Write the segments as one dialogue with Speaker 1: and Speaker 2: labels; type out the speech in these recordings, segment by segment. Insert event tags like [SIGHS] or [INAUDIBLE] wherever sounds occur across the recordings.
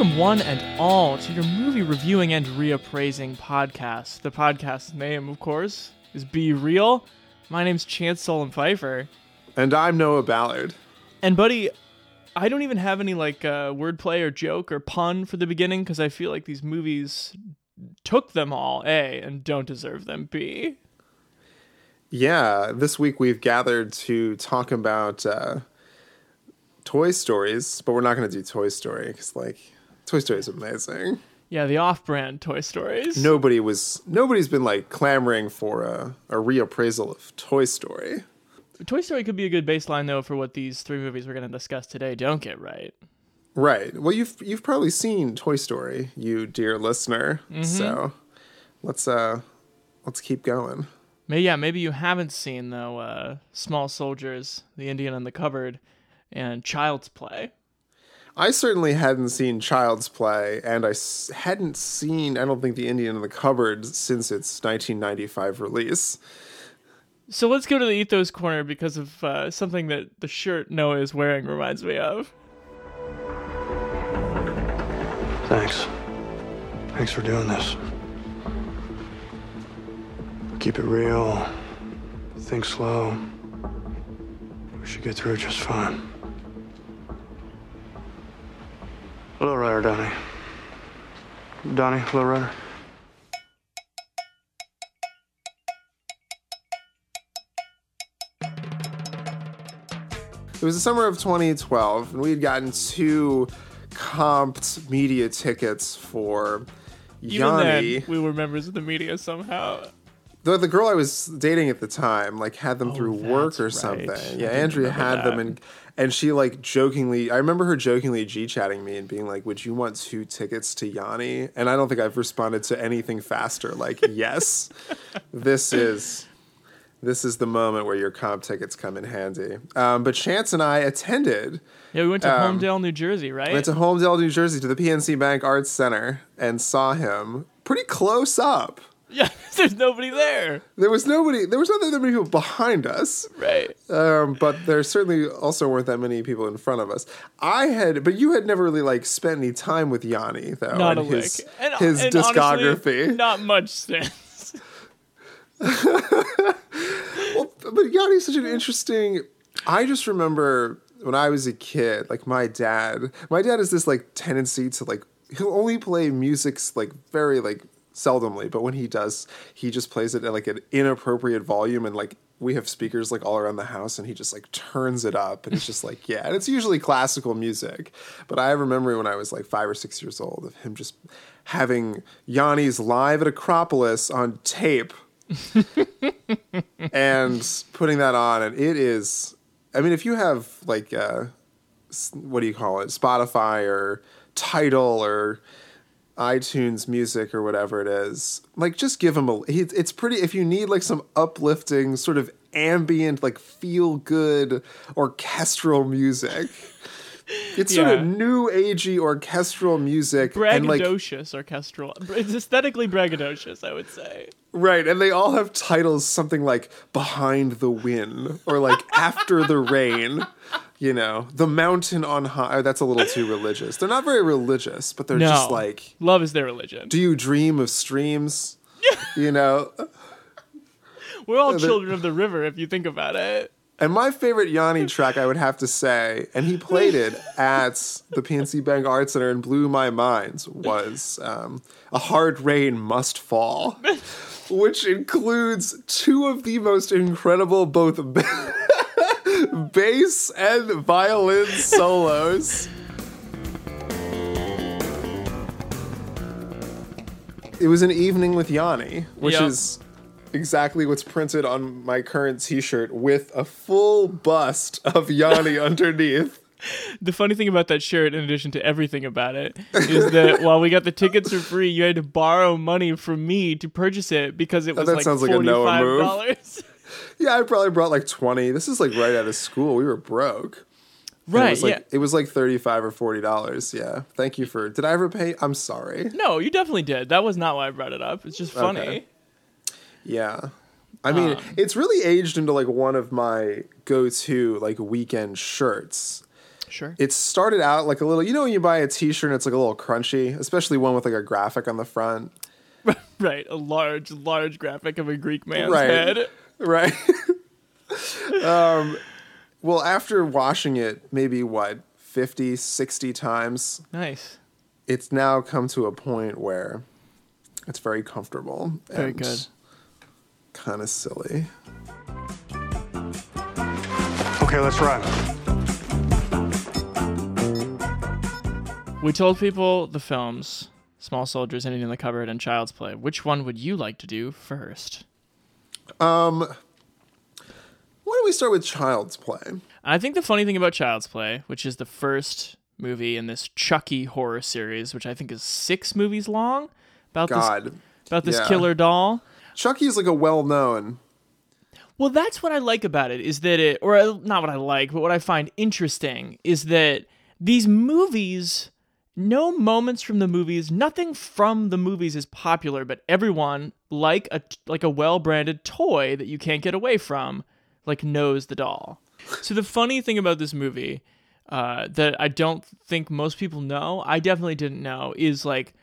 Speaker 1: Welcome, one and all, to your movie reviewing and reappraising podcast. The podcast's name, of course, is Be Real. My name's Chance Solon Pfeiffer.
Speaker 2: And I'm Noah Ballard.
Speaker 1: And, buddy, I don't even have any, like, uh, wordplay or joke or pun for the beginning because I feel like these movies took them all, A, and don't deserve them, B.
Speaker 2: Yeah, this week we've gathered to talk about uh, Toy Stories, but we're not going to do Toy Story because, like, Toy Story is amazing.
Speaker 1: Yeah, the off brand Toy Stories.
Speaker 2: Nobody was, nobody's been like clamoring for a, a reappraisal of Toy Story.
Speaker 1: Toy Story could be a good baseline, though, for what these three movies we're going to discuss today don't get right.
Speaker 2: Right. Well, you've you've probably seen Toy Story, you dear listener. So let's uh let's keep going.
Speaker 1: Maybe yeah, maybe you haven't seen though. Uh, Small Soldiers, The Indian in the Cupboard, and Child's Play.
Speaker 2: I certainly hadn't seen Child's Play, and I s- hadn't seen, I don't think, The Indian in the Cupboard since its 1995 release.
Speaker 1: So let's go to the ethos corner because of uh, something that the shirt Noah is wearing reminds me of.
Speaker 3: Thanks. Thanks for doing this. Keep it real. Think slow. We should get through it just fine. Hello, Rider Donnie. Donnie, hello, Rider.
Speaker 2: It was the summer of 2012, and we had gotten two comped media tickets for
Speaker 1: Even
Speaker 2: Yanni.
Speaker 1: then, we were members of the media somehow.
Speaker 2: the, the girl I was dating at the time, like, had them oh, through work
Speaker 1: Oh,
Speaker 2: or
Speaker 1: right.
Speaker 2: something. Yeah, Andrea
Speaker 1: remember
Speaker 2: had them, and and she like jokingly. I remember her jokingly g chatting me and being like, "Would you want two tickets to Yanni?" And I don't think I've responded to anything faster. Like, yes, [LAUGHS] this is. This is the moment where your comp tickets come in handy. Um, but Chance and I attended
Speaker 1: Yeah, we went to
Speaker 2: Um,
Speaker 1: Holmdel, New Jersey, right?
Speaker 2: went to Holmdel, New Jersey, to the PNC Bank Arts Center and saw him pretty close up.
Speaker 1: Yeah, [LAUGHS] there's nobody there.
Speaker 2: There was nobody. There was not that many people behind us.
Speaker 1: Right.
Speaker 2: Um, but there certainly also weren't that many people in front of us. I had, but you had never really like spent any time with Yanni though.
Speaker 1: Not a
Speaker 2: and
Speaker 1: lick.
Speaker 2: his,
Speaker 1: And,
Speaker 2: his
Speaker 1: and honestly,
Speaker 2: discography.
Speaker 1: not much sense. [LAUGHS]
Speaker 2: but Yanni's such an interesting. I just remember when I was a kid, like my dad. My dad has this like tendency to like he'll only play music's like very like seldomly, but when he does, he just plays it at like an inappropriate volume and like we have speakers like all around the house and he just like turns it up and it's just like yeah and it's usually classical music. But i remember when i was like five or six years old of him just having yanni's live at acropolis on tape [LAUGHS] and putting that on and it is i mean if you have like uh what do you call it spotify or Tidal or itunes music or whatever it is like just give him a it's pretty if you need like some uplifting sort of ambient like feel good orchestral music it's sort of new agey orchestral music and like
Speaker 1: Braggadocious orchestral. It's aesthetically braggadocious, I would say.
Speaker 2: Right, and they all have titles something like Behind the Wind or like After the Rain, you know, The Mountain on High. oh, That's a little too religious. They're not very religious, but they're
Speaker 1: No.
Speaker 2: just like,
Speaker 1: Love is their religion.
Speaker 2: Do you dream of streams? [LAUGHS] you know,
Speaker 1: We're all children of the river if you think about it.
Speaker 2: And my favorite Yanni track, I would have to say, and he played it at the PNC Bank Art Center and blew my mind, was um, A Hard Rain Must Fall. which includes two of the most incredible both [LAUGHS] bass and violin solos. It was an evening with Yanni, which
Speaker 1: Yep.
Speaker 2: is exactly what's printed on my current t-shirt with a full bust of Yanni [LAUGHS] underneath.
Speaker 1: The funny thing about that shirt, in addition to everything about it, is that [LAUGHS] while we got the tickets for free, you had to borrow money from me to purchase it because it was
Speaker 2: that
Speaker 1: like
Speaker 2: sounds like a Noah move. [LAUGHS] Yeah, I probably brought like 20. This is like right out of school. We were broke. And
Speaker 1: right?
Speaker 2: It was like
Speaker 1: yeah.
Speaker 2: it was like 35 or 40 dollars. Yeah. Thank you for Did I ever pay? I'm sorry.
Speaker 1: No, you definitely did. That was not why I brought it up. It's just funny.
Speaker 2: Okay. Yeah. I mean,
Speaker 1: Um.
Speaker 2: it's really aged into like one of my go-to like weekend shirts.
Speaker 1: Sure.
Speaker 2: It started out like a little, you know, when you buy a T-shirt, and it's like a little crunchy, especially one with like a graphic on the front. [LAUGHS]
Speaker 1: right. A large, large graphic of a Greek man's
Speaker 2: Right.
Speaker 1: head.
Speaker 2: right? [LAUGHS] um, well, after washing it, maybe what, 50, 60 times,
Speaker 1: Nice.
Speaker 2: it's now come to a point where it's very comfortable.
Speaker 1: Very
Speaker 2: and
Speaker 1: good.
Speaker 2: Kind of silly.
Speaker 3: Okay, let's run.
Speaker 1: We told people the films, Small Soldiers, Indian in the Cupboard, and Child's Play. Which one would you like to do first?
Speaker 2: Um, Why don't we start with Child's Play?
Speaker 1: I think the funny thing about Child's Play, which is the first movie in this Chucky horror series, which I think is six movies long, about this about this
Speaker 2: yeah.
Speaker 1: killer doll.
Speaker 2: Chucky is like a well-known.
Speaker 1: Well, that's what I like about it is that it, or uh, not what I like, but what I find interesting is that these movies, no moments from the movies, nothing from the movies is popular, but everyone, like a like a well-branded toy that you can't get away from, like knows the doll. So the funny thing about this movie uh, that I don't think most people know, I definitely didn't know, is like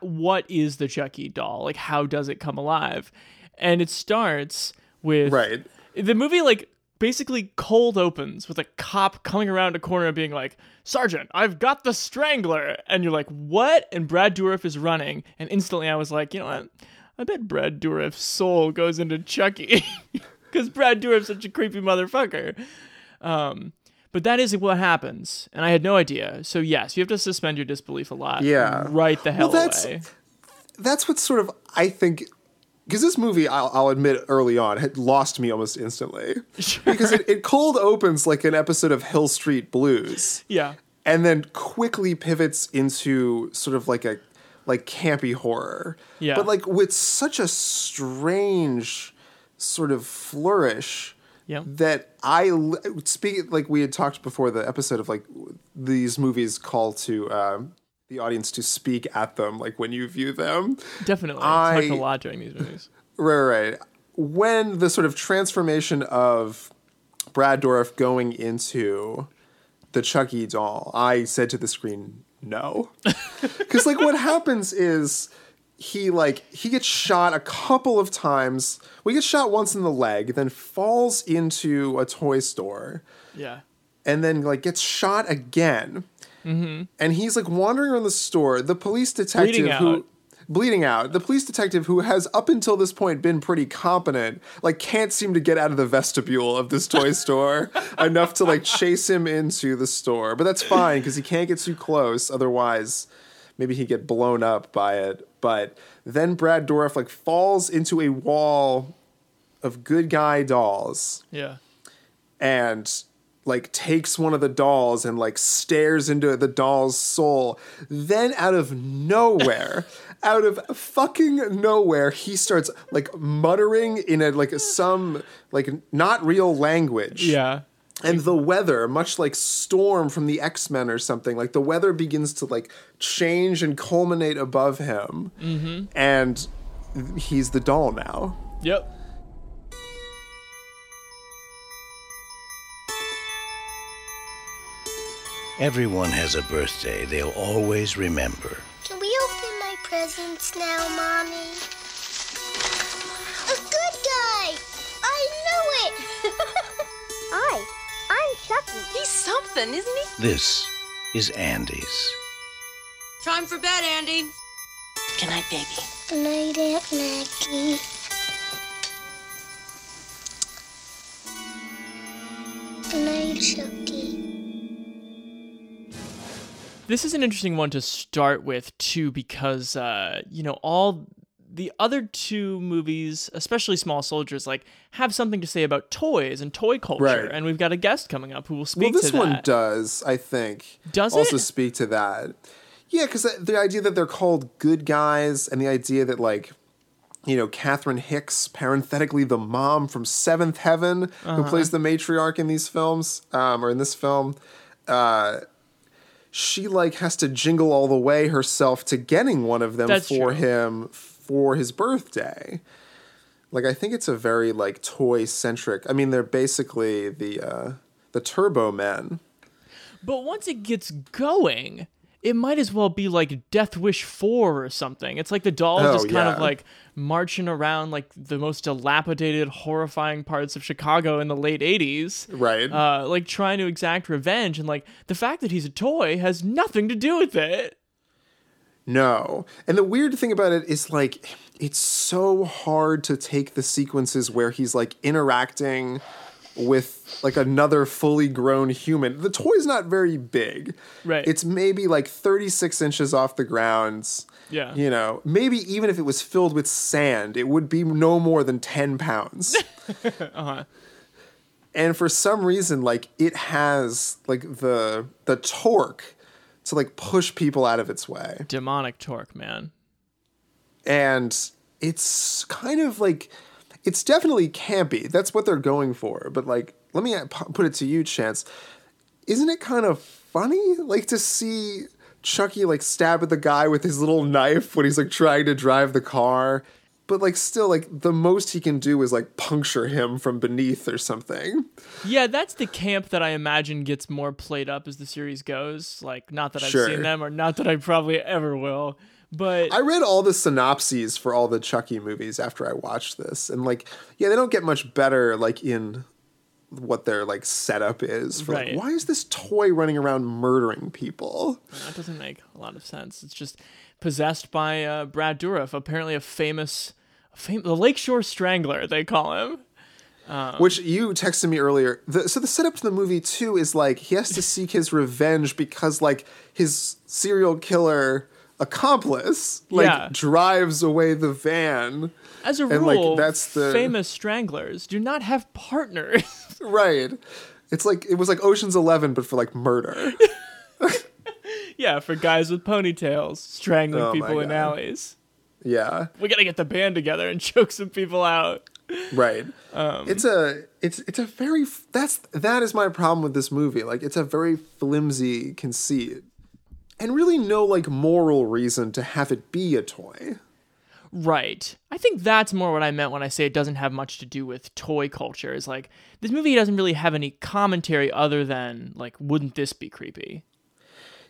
Speaker 1: what is the Chucky doll? Like how does it come alive? And it starts with
Speaker 2: Right.
Speaker 1: the movie like basically cold opens with a cop coming around a corner and being like, "Sergeant, I've got the strangler," and you're like, "What?" And Brad Dourif is running, and instantly I was like, you know what? I bet Brad Dourif's soul goes into Chucky because [LAUGHS] Brad Dourif's such a creepy motherfucker. Um, but that is what happens, and I had no idea. So yes, you have to suspend your disbelief a lot.
Speaker 2: Yeah.
Speaker 1: right the hell
Speaker 2: Well, that's-
Speaker 1: away.
Speaker 2: That's what sort of I think because this movie, I'll, I'll admit early on, had lost me almost instantly because it, [LAUGHS] it cold opens like an episode of Hill Street Blues.
Speaker 1: Yeah,
Speaker 2: and then quickly pivots into sort of like a like campy horror.
Speaker 1: Yeah.
Speaker 2: But like with such a strange sort of flourish
Speaker 1: yeah.
Speaker 2: that I speak like we had talked before the episode of like these movies call to um, the audience to speak at them like when you view them.
Speaker 1: Definitely, I
Speaker 2: I-
Speaker 1: talked a lot during these movies. [LAUGHS]
Speaker 2: Right, right. When the sort of transformation of Brad Dourif going into the Chucky doll, I said to the screen, no. [LAUGHS] Because, like, what happens is he, like, he gets shot a couple of times. We get shot once in the leg, then falls into a toy store,
Speaker 1: Yeah.
Speaker 2: and then, like, gets shot again. Mm-hmm. And he's, like, wandering around the store. The police detective
Speaker 1: Bleeding
Speaker 2: who
Speaker 1: out.
Speaker 2: bleeding out. The police detective who has up until this point been pretty competent, like can't seem to get out of the vestibule of this toy [LAUGHS] store enough to like chase him into the store. But that's fine because he can't get too close. Otherwise, maybe he'd get blown up by it. But then Brad Dourif like falls into a wall of good guy dolls
Speaker 1: Yeah.
Speaker 2: and like takes one of the dolls and like stares into the doll's soul. Then out of nowhere, [LAUGHS] out of fucking nowhere, he starts like muttering in a like some like not real language.
Speaker 1: Yeah.
Speaker 2: And the weather, much like Storm from the X Men or something, like the weather begins to like change and culminate above him, mm-hmm. and he's the doll now.
Speaker 1: Yep.
Speaker 4: Everyone has a birthday they'll always remember.
Speaker 5: Can we open my presents now, Mommy? A good guy! I knew it! [LAUGHS] Hi, I'm Chucky.
Speaker 6: He's something, isn't he?
Speaker 4: This is Andy's.
Speaker 6: Time for bed, Andy. Good night, baby.
Speaker 5: Good night, Aunt Maggie. Good night, Chucky.
Speaker 1: This is an interesting one to start with too, because uh, you know all the other two movies, especially Small Soldiers, like have something to say about toys and toy culture.
Speaker 2: Right.
Speaker 1: And we've got a guest coming up who will speak
Speaker 2: well, this one does, I think.
Speaker 1: Does
Speaker 2: also
Speaker 1: it?
Speaker 2: speak to that? Yeah, because the idea that they're called good guys, and the idea that like, you know, Catherine Hicks, parenthetically the mom from Seventh Heaven,
Speaker 1: Uh-huh.
Speaker 2: who plays the matriarch in these films, um, or in this film, uh, she like has to jingle all the way herself to getting one of them
Speaker 1: That's
Speaker 2: for
Speaker 1: true.
Speaker 2: him for his birthday. Like I think it's a very like toy centric. I mean, they're basically the uh, the Turbo Men.
Speaker 1: But once it gets going, it might as well be like Death Wish 4 or something. It's like the dolls
Speaker 2: Oh,
Speaker 1: just kind of like marching around like the most dilapidated, horrifying parts of Chicago in the late 80s.
Speaker 2: Right.
Speaker 1: Uh, like trying to exact revenge. And like the fact that he's a toy has nothing to do with it.
Speaker 2: No. And the weird thing about it is like it's so hard to take the sequences where he's like interacting with like another fully grown human. The toy's not very big.
Speaker 1: Right.
Speaker 2: It's maybe like 36 inches off the ground.
Speaker 1: Yeah.
Speaker 2: You know, maybe even if it was filled with sand, it would be no more than 10 pounds. [LAUGHS]
Speaker 1: Uh-huh.
Speaker 2: And for some reason, like it has like the the torque to like push people out of its way.
Speaker 1: Demonic torque, man.
Speaker 2: and it's kind of like it's definitely campy. That's what they're going for. But like, let me put it to you, Chance. Isn't it kind of funny, like to see Chucky like stab at the guy with his little knife when he's like trying to drive the car? But like, still, like the most he can do is like puncture him from beneath or something.
Speaker 1: Yeah, that's the camp that I imagine gets more played up as the series goes. Like, not that I've
Speaker 2: Sure.
Speaker 1: seen them or not that I probably ever will. But
Speaker 2: I read all the synopses for all the Chucky movies after I watched this, and like, yeah, they don't get much better like in what their like setup is. For
Speaker 1: Right.
Speaker 2: like, why is this toy running around murdering people?
Speaker 1: That doesn't make a lot of sense. It's just possessed by uh, Brad Dourif, apparently a famous, fam- the Lakeshore Strangler, they call him.
Speaker 2: Um, Which you texted me earlier. The, so the setup to the movie too is like he has to seek his revenge because like his serial killer accomplice like
Speaker 1: Yeah.
Speaker 2: drives away the van.
Speaker 1: As a
Speaker 2: And, like,
Speaker 1: rule,
Speaker 2: that's the-
Speaker 1: famous stranglers do not have partners. [LAUGHS]
Speaker 2: Right. It's like it was like Ocean's Eleven, but for like murder. [LAUGHS]
Speaker 1: yeah, for guys with ponytails strangling
Speaker 2: Oh
Speaker 1: people in alleys.
Speaker 2: Yeah.
Speaker 1: We gotta get the band together and [LAUGHS] choke some people out.
Speaker 2: Right.
Speaker 1: Um,
Speaker 2: it's a it's it's a very that's that is my problem with this movie. Like it's a very flimsy conceit. And really no like moral reason to have it be a toy.
Speaker 1: Right. I think that's more what I meant when I say it doesn't have much to do with toy culture. Is like this movie doesn't really have any commentary other than like, wouldn't this be creepy?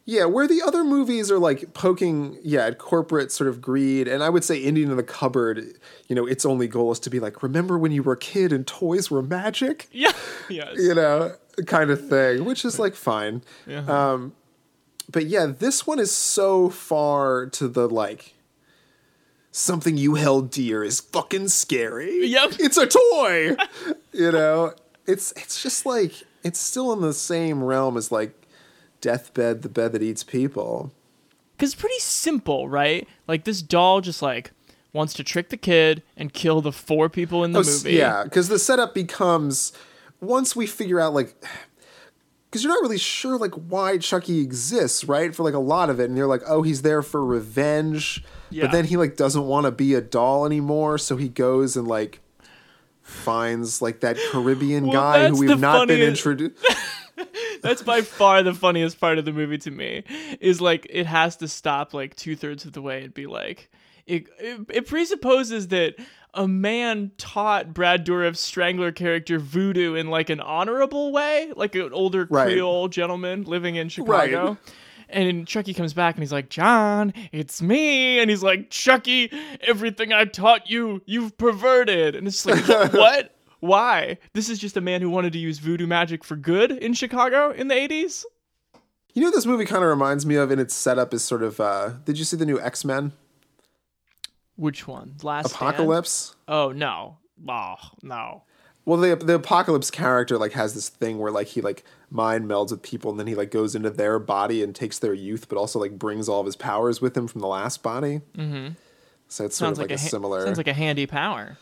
Speaker 2: Yeah, where the other movies are like poking, yeah, at corporate sort of greed, and I would say Indian in the Cupboard, you know, its only goal is to be like, remember when you were a kid and toys were magic? [LAUGHS]
Speaker 1: Yeah. yes.
Speaker 2: you know, kind of thing, which is like fine. Um, but yeah, this one is so far to the like something you held dear is fucking scary.
Speaker 1: Yep.
Speaker 2: it's a toy. [LAUGHS] you know, it's it's just like it's still in the same realm as like deathbed, the bed that eats people.
Speaker 1: Because it's pretty simple, right? Like this doll just like wants to trick the kid and kill the four people in the
Speaker 2: Oh,
Speaker 1: movie.
Speaker 2: Yeah, because the setup becomes once we figure out like because you're not really sure like why Chucky exists, right? For like a lot of it, and you're like, oh, he's there for revenge,
Speaker 1: Yeah.
Speaker 2: but then he like doesn't want to be a doll anymore, so he goes and like finds like that Caribbean
Speaker 1: Well,
Speaker 2: guy who we've not been introduced. [LAUGHS] [LAUGHS]
Speaker 1: That's by far the funniest part of the movie to me. Is like it has to stop like two thirds of the way and be like it, it. It presupposes that a man taught Brad Dourif's Strangler character voodoo in like an honorable way, like an older
Speaker 2: Right.
Speaker 1: Creole gentleman living in Chicago.
Speaker 2: Right.
Speaker 1: And Chucky comes back and he's like, John, it's me. And he's like, Chucky, everything I taught you, you've perverted. And it's like, [LAUGHS] what? Why? This is just a man who wanted to use voodoo magic for good in Chicago in the 80s?
Speaker 2: You know, this movie kind of reminds me of in its setup is sort of. uh Did you see the new X Men
Speaker 1: Which one? Last Stand?
Speaker 2: Apocalypse?
Speaker 1: Oh, no. Oh, no.
Speaker 2: Well, the the apocalypse character like has this thing where like he like mind melds with people, and then he like goes into their body and takes their youth, but also like brings all of his powers with him from the last body. Mm-hmm. So it's sort
Speaker 1: Sounds
Speaker 2: of
Speaker 1: like,
Speaker 2: like, a,
Speaker 1: ha-
Speaker 2: similar.
Speaker 1: Sounds like a handy power.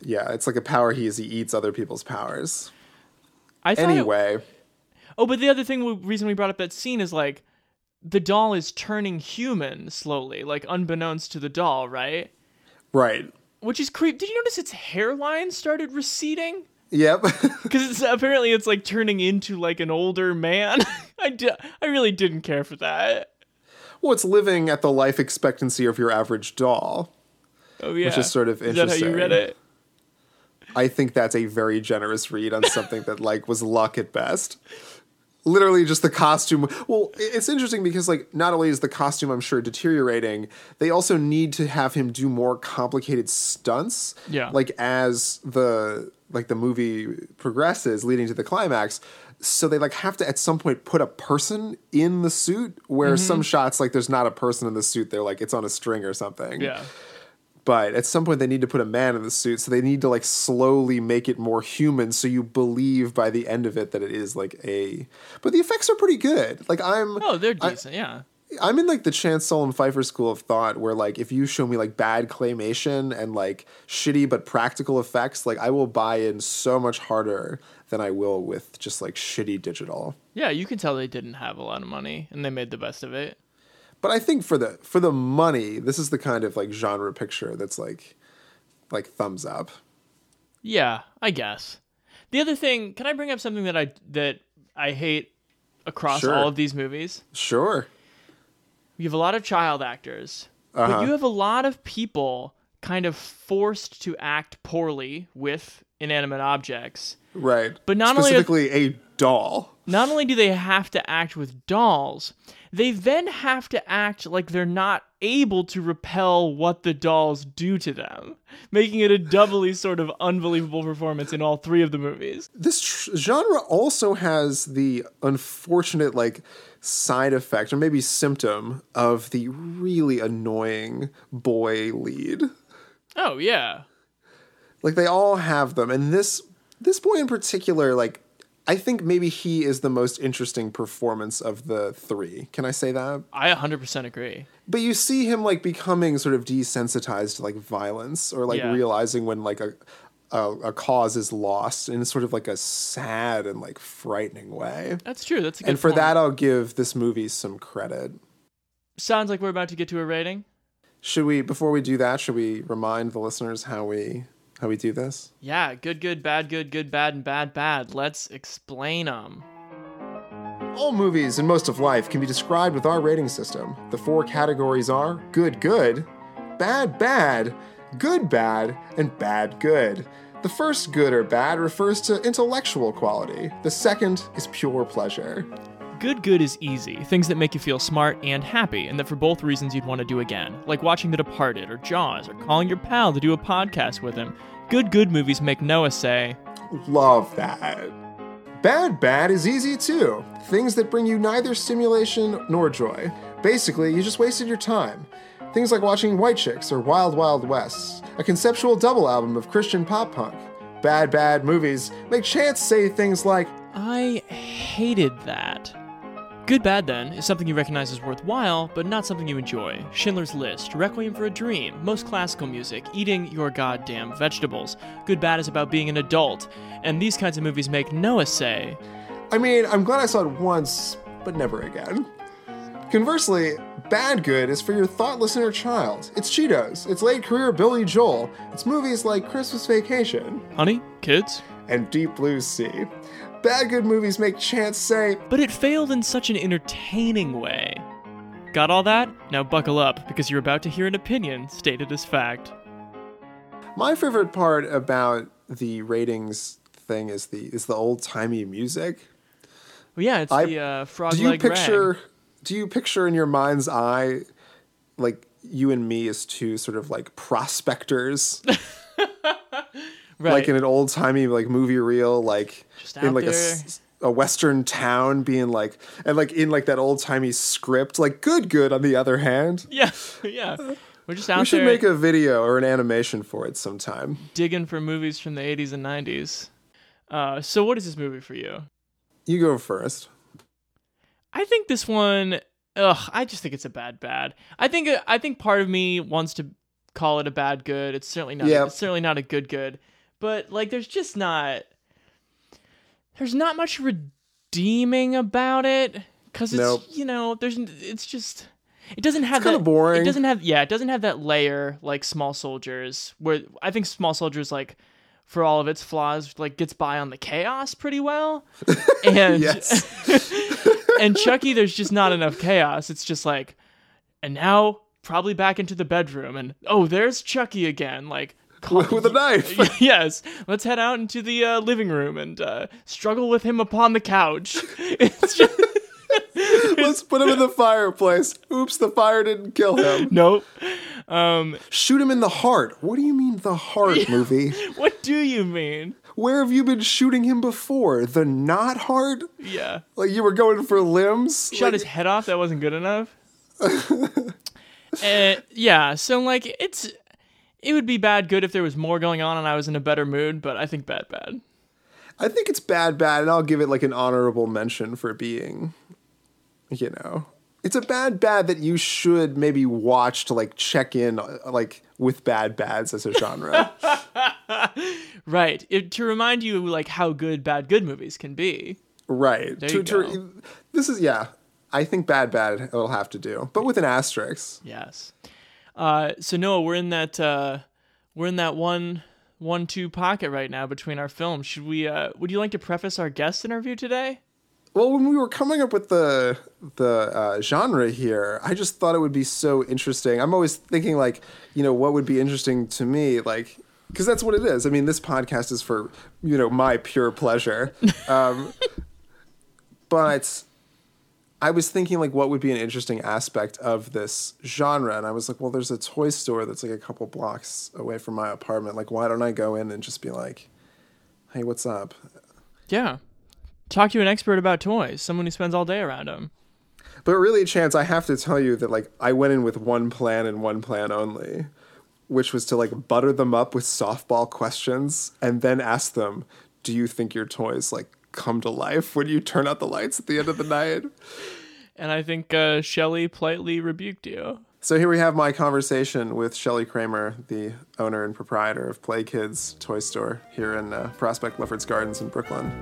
Speaker 2: Yeah, it's like a power he is. He eats other people's powers.
Speaker 1: I thought it-
Speaker 2: Anyway,
Speaker 1: oh, but the other thing, we- reason we brought up that scene is like the doll is turning human slowly, like unbeknownst to the doll, right?
Speaker 2: right.
Speaker 1: Which is creep. Did you notice its hairline started receding?
Speaker 2: Yep. [LAUGHS]
Speaker 1: Because it's apparently it's like turning into like an older man. [LAUGHS] I, di- I really didn't care for that.
Speaker 2: well, it's living at the life expectancy of your average doll.
Speaker 1: Oh yeah, Which
Speaker 2: is sort of
Speaker 1: Is that how you read
Speaker 2: interesting.
Speaker 1: it?
Speaker 2: I think that's a very generous read on something that like was luck at best. Literally just the costume. Well, it's interesting because like not only is the costume I'm sure deteriorating, they also need to have him do more complicated stunts.
Speaker 1: Yeah.
Speaker 2: Like as the like the movie progresses leading to the climax. So they like have to at some point put a person in the suit where
Speaker 1: Mm-hmm.
Speaker 2: some shots like there's not a person in the suit, they're like it's on a string or something
Speaker 1: Yeah.
Speaker 2: But at some point they need to put a man in the suit so they need to like slowly make it more human so you believe by the end of it that it is like a but the effects are pretty good like i'm
Speaker 1: Oh, they're
Speaker 2: I-
Speaker 1: decent. yeah.
Speaker 2: i'm in like the chance solomon pfeiffer school of thought where like if you show me like bad claymation and like shitty but practical effects like i will buy in so much harder than i will with just like shitty digital
Speaker 1: Yeah, you can tell they didn't have a lot of money and they made the best of it.
Speaker 2: But i think for the for the money this is the kind of like genre picture that's like like thumbs up
Speaker 1: Yeah, I guess. The other thing, can I bring up something that I that I hate across
Speaker 2: Sure.
Speaker 1: all of these movies?
Speaker 2: sure
Speaker 1: You have a lot of child actors, but
Speaker 2: Uh-huh.
Speaker 1: you have a lot of people kind of forced to act poorly with inanimate objects.
Speaker 2: Right.
Speaker 1: But not only are-
Speaker 2: specifically a doll.
Speaker 1: Not only do they have to act with dolls, they then have to act like they're not able to repel what the dolls do to them, making it a doubly sort of unbelievable performance in all three of the movies.
Speaker 2: This tr- genre also has the unfortunate like side effect or maybe symptom of the really annoying boy lead.
Speaker 1: Oh, yeah.
Speaker 2: Like they all have them and this this boy in particular like I think maybe he is the most interesting performance of the 3. Can I say that?
Speaker 1: I 100% agree.
Speaker 2: But you see him like becoming sort of desensitized to like violence or like
Speaker 1: Yeah.
Speaker 2: realizing when like a, a a cause is lost in sort of like a sad and like frightening way.
Speaker 1: That's true. That's a good
Speaker 2: And for
Speaker 1: point.
Speaker 2: that I'll give this movie some credit.
Speaker 1: Sounds like we're about to get to a rating.
Speaker 2: Should we before we do that, should we remind the listeners how we how we do this?
Speaker 1: Yeah, good, good, bad, good, good, bad, and bad, bad. Let's explain them.
Speaker 2: All movies and most of life can be described with our rating system. The four categories are good good, bad bad, good bad, and bad good. The first good or bad refers to intellectual quality. The second is pure pleasure.
Speaker 1: Good Good is easy, things that make you feel smart and happy, and that for both reasons you'd want to do again, like watching The Departed or Jaws or calling your pal to do a podcast with him. Good Good movies make Noah say,
Speaker 2: Love that. Bad Bad is easy too. Things that bring you neither stimulation nor joy. Basically, you just wasted your time. Things like watching White Chicks or Wild Wild West, a conceptual double album of Christian pop punk. Bad Bad movies make Chance say things like,
Speaker 1: I hated that. Good Bad, then, is something you recognize as worthwhile, but not something you enjoy. Schindler's List, Requiem for a Dream, most classical music, eating your goddamn vegetables. Good Bad is about being an adult, and these kinds of movies make Noah say,
Speaker 2: I mean, I'm glad I saw it once, but never again. Conversely, Bad Good is for your thoughtless inner child. It's Cheetos, it's late career Billy Joel, it's movies like Christmas Vacation
Speaker 1: Honey, kids?
Speaker 2: and Deep Blue Sea. Bad Good movies make Chance say,
Speaker 1: But it failed in such an entertaining way. Got all that? Now buckle up, because you're about to hear an opinion stated as fact.
Speaker 2: My favorite part about the ratings thing is the is the old timey music.
Speaker 1: Well, yeah, it's
Speaker 2: I-
Speaker 1: the uh, frog
Speaker 2: Do you picture
Speaker 1: rag.
Speaker 2: do you picture in your mind's eye like you and me as two sort of like prospectors [LAUGHS]
Speaker 1: right?
Speaker 2: like in an old timey like movie reel like in like a,
Speaker 1: there.
Speaker 2: s- a western town being like and like in like that old timey script like good good on the other hand
Speaker 1: yeah, [LAUGHS] yeah. We're just out
Speaker 2: we should make a video or an animation for it sometime
Speaker 1: digging for movies from the 80s and 90s. Uh, so, what is this movie for you?
Speaker 2: you go first
Speaker 1: I think this one. Ugh, I just think it's a bad bad. I think I think part of me wants to call it a bad good. It's certainly not.
Speaker 2: Yep.
Speaker 1: It's certainly not a good good. But like, there's just not. There's not much redeeming about it because it's
Speaker 2: Nope.
Speaker 1: you know there's it's just it doesn't have
Speaker 2: kinda
Speaker 1: that,
Speaker 2: boring.
Speaker 1: It doesn't have yeah it doesn't have that layer like Small Soldiers where I think Small Soldiers like for all of its flaws like gets by on the chaos pretty well [LAUGHS] and [LAUGHS] and Chucky, there's just not enough chaos. It's just like, and now probably back into the bedroom, and oh, there's Chucky again. Like, call-
Speaker 2: With a knife. [LAUGHS]
Speaker 1: yes, let's head out into the uh, living room and uh, struggle with him upon the couch. [LAUGHS] It's just [LAUGHS]
Speaker 2: Let's put him in the fireplace. Oops, the fire didn't kill him.
Speaker 1: nope.
Speaker 2: Shoot him in the heart. What do you mean the heart movie?
Speaker 1: What do you mean?
Speaker 2: Where have you been shooting him before? The not heart?
Speaker 1: Yeah,
Speaker 2: Like you were going for limbs?
Speaker 1: shot
Speaker 2: Like,
Speaker 1: his head off. That wasn't good enough. uh, yeah, so like it's. It would be bad good if there was more going on and I was in a better mood, but I think bad bad.
Speaker 2: I think it's bad, bad, and I'll give it like an honorable mention for being, you know, it's a bad, bad that you should maybe watch to like check in, uh, like with bad bads as a genre. [LAUGHS]
Speaker 1: Right. It, to remind you like how good bad good movies can be.
Speaker 2: right. To- to- this is yeah. I think bad, bad it'll have to do, but with an asterisk.
Speaker 1: Yes. Uh, so Noah, we're in that uh, we're in that one one two pocket right now between our films. Should we? Uh, would you like to preface our guest interview today?
Speaker 2: Well, when we were coming up with the the uh, genre here, I just thought it would be so interesting. I'm always thinking like, you know, what would be interesting to me, like, because that's what it is. I mean, this podcast is for you know my pure pleasure, [LAUGHS] um, but I was thinking like, what would be an interesting aspect of this genre, and I was like, well, there's a toy store that's like a couple blocks away from my apartment. Like, why don't I go in and just be like, hey, what's up?
Speaker 1: Yeah. Talk to an expert about toys, someone who spends all day around them.
Speaker 2: But really, Chance, I have to tell you that like I went in with one plan and one plan only, which was to like butter them up with softball questions and then ask them, "Do you think your toys like come to life when you turn out the lights at the end of the night?" [LAUGHS]
Speaker 1: And I think uh, Shelley politely rebuked you.
Speaker 2: So here we have my conversation with Shelly Kramer, the owner and proprietor of Play Kids Toy Store here in uh, Prospect Lefferts Gardens in Brooklyn.